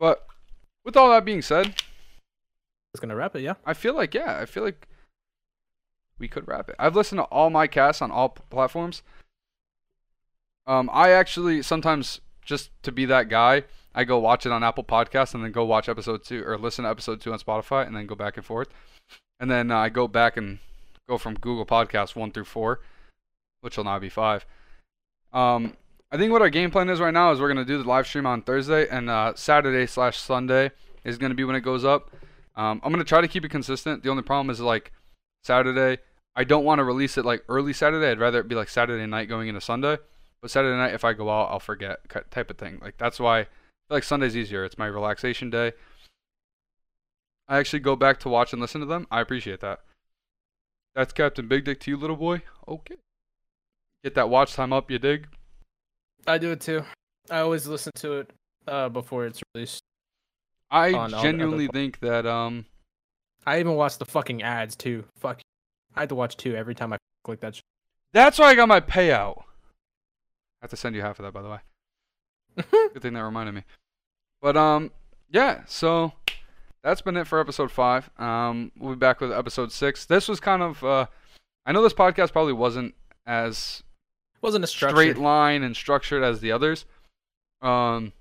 But with all that being said, It's gonna wrap it, yeah. I feel like yeah, I feel like we could wrap it. I've listened to all my casts on all p- platforms. Um, I actually sometimes just to be that guy, I go watch it on Apple Podcasts and then go watch episode two or listen to episode two on Spotify and then go back and forth, and then uh, I go back and go from Google Podcasts one through four, which will now be five. Um, I think what our game plan is right now is we're gonna do the live stream on Thursday and uh, Saturday slash Sunday is gonna be when it goes up. Um, I'm gonna try to keep it consistent. The only problem is like Saturday. I don't want to release it like early Saturday. I'd rather it be like Saturday night going into Sunday. But Saturday night, if I go out, I'll forget type of thing. Like that's why I feel like Sunday's easier. It's my relaxation day. I actually go back to watch and listen to them. I appreciate that. That's Captain Big Dick to you, little boy. Okay. Get that watch time up, you dig? I do it too. I always listen to it uh before it's released. I On all the other genuinely think that um I even watched the fucking ads too. Fuck. I had to watch two every time I click that. Sh- that's why I got my payout. I have to send you half of that, by the way. Good thing that reminded me. But um, yeah. So that's been it for episode five. Um, we'll be back with episode six. This was kind of uh, I know this podcast probably wasn't as Wasn't a straight line and structured as the others. Um,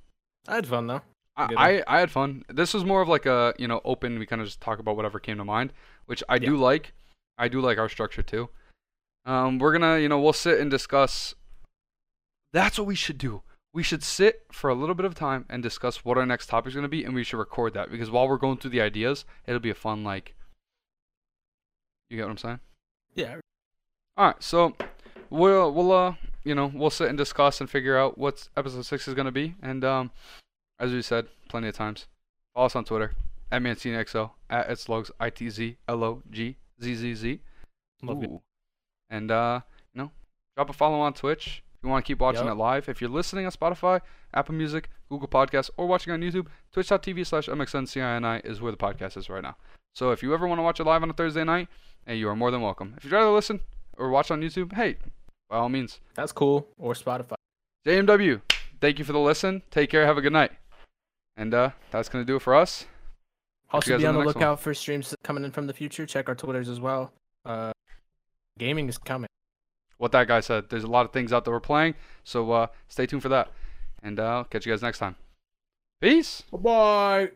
I had fun though. I, I I had fun. This was more of like a you know open. We kind of just talk about whatever came to mind, which I do like. I do like our structure too. Um, we're gonna you know we'll sit and discuss That's what we should do. We should sit for a little bit of time and discuss what our next topic is going to be, and we should record that because while we're going through the ideas, it'll be a fun like. You get what I'm saying? Yeah. All right, so we'll we'll uh you know we'll sit and discuss and figure out what episode six is gonna be, and um as we said plenty of times, follow us on Twitter at ManciniXO at itslogs i t z l o g z z z. Love it. And uh you know drop a follow on Twitch if you want to keep watching Yup. it live. If you're listening on Spotify, Apple Music, Google Podcasts, or watching on YouTube, twitch.tv slash mxncini is where the podcast is right now. So if you ever want to watch it live on a Thursday night, hey, you are more than welcome. If you'd rather listen or watch on YouTube, hey, by all means. That's cool. Or Spotify. JMW, thank you for the listen. Take care. Have a good night. And uh, that's going to do it for us. Also, be on on the the next one. lookout for streams coming in from the future. Check our Twitters as well. Uh, gaming is coming. What that guy said. There's a lot of things out there we're playing. So uh, stay tuned for that. And uh, I'll catch you guys next time. Peace. Bye bye.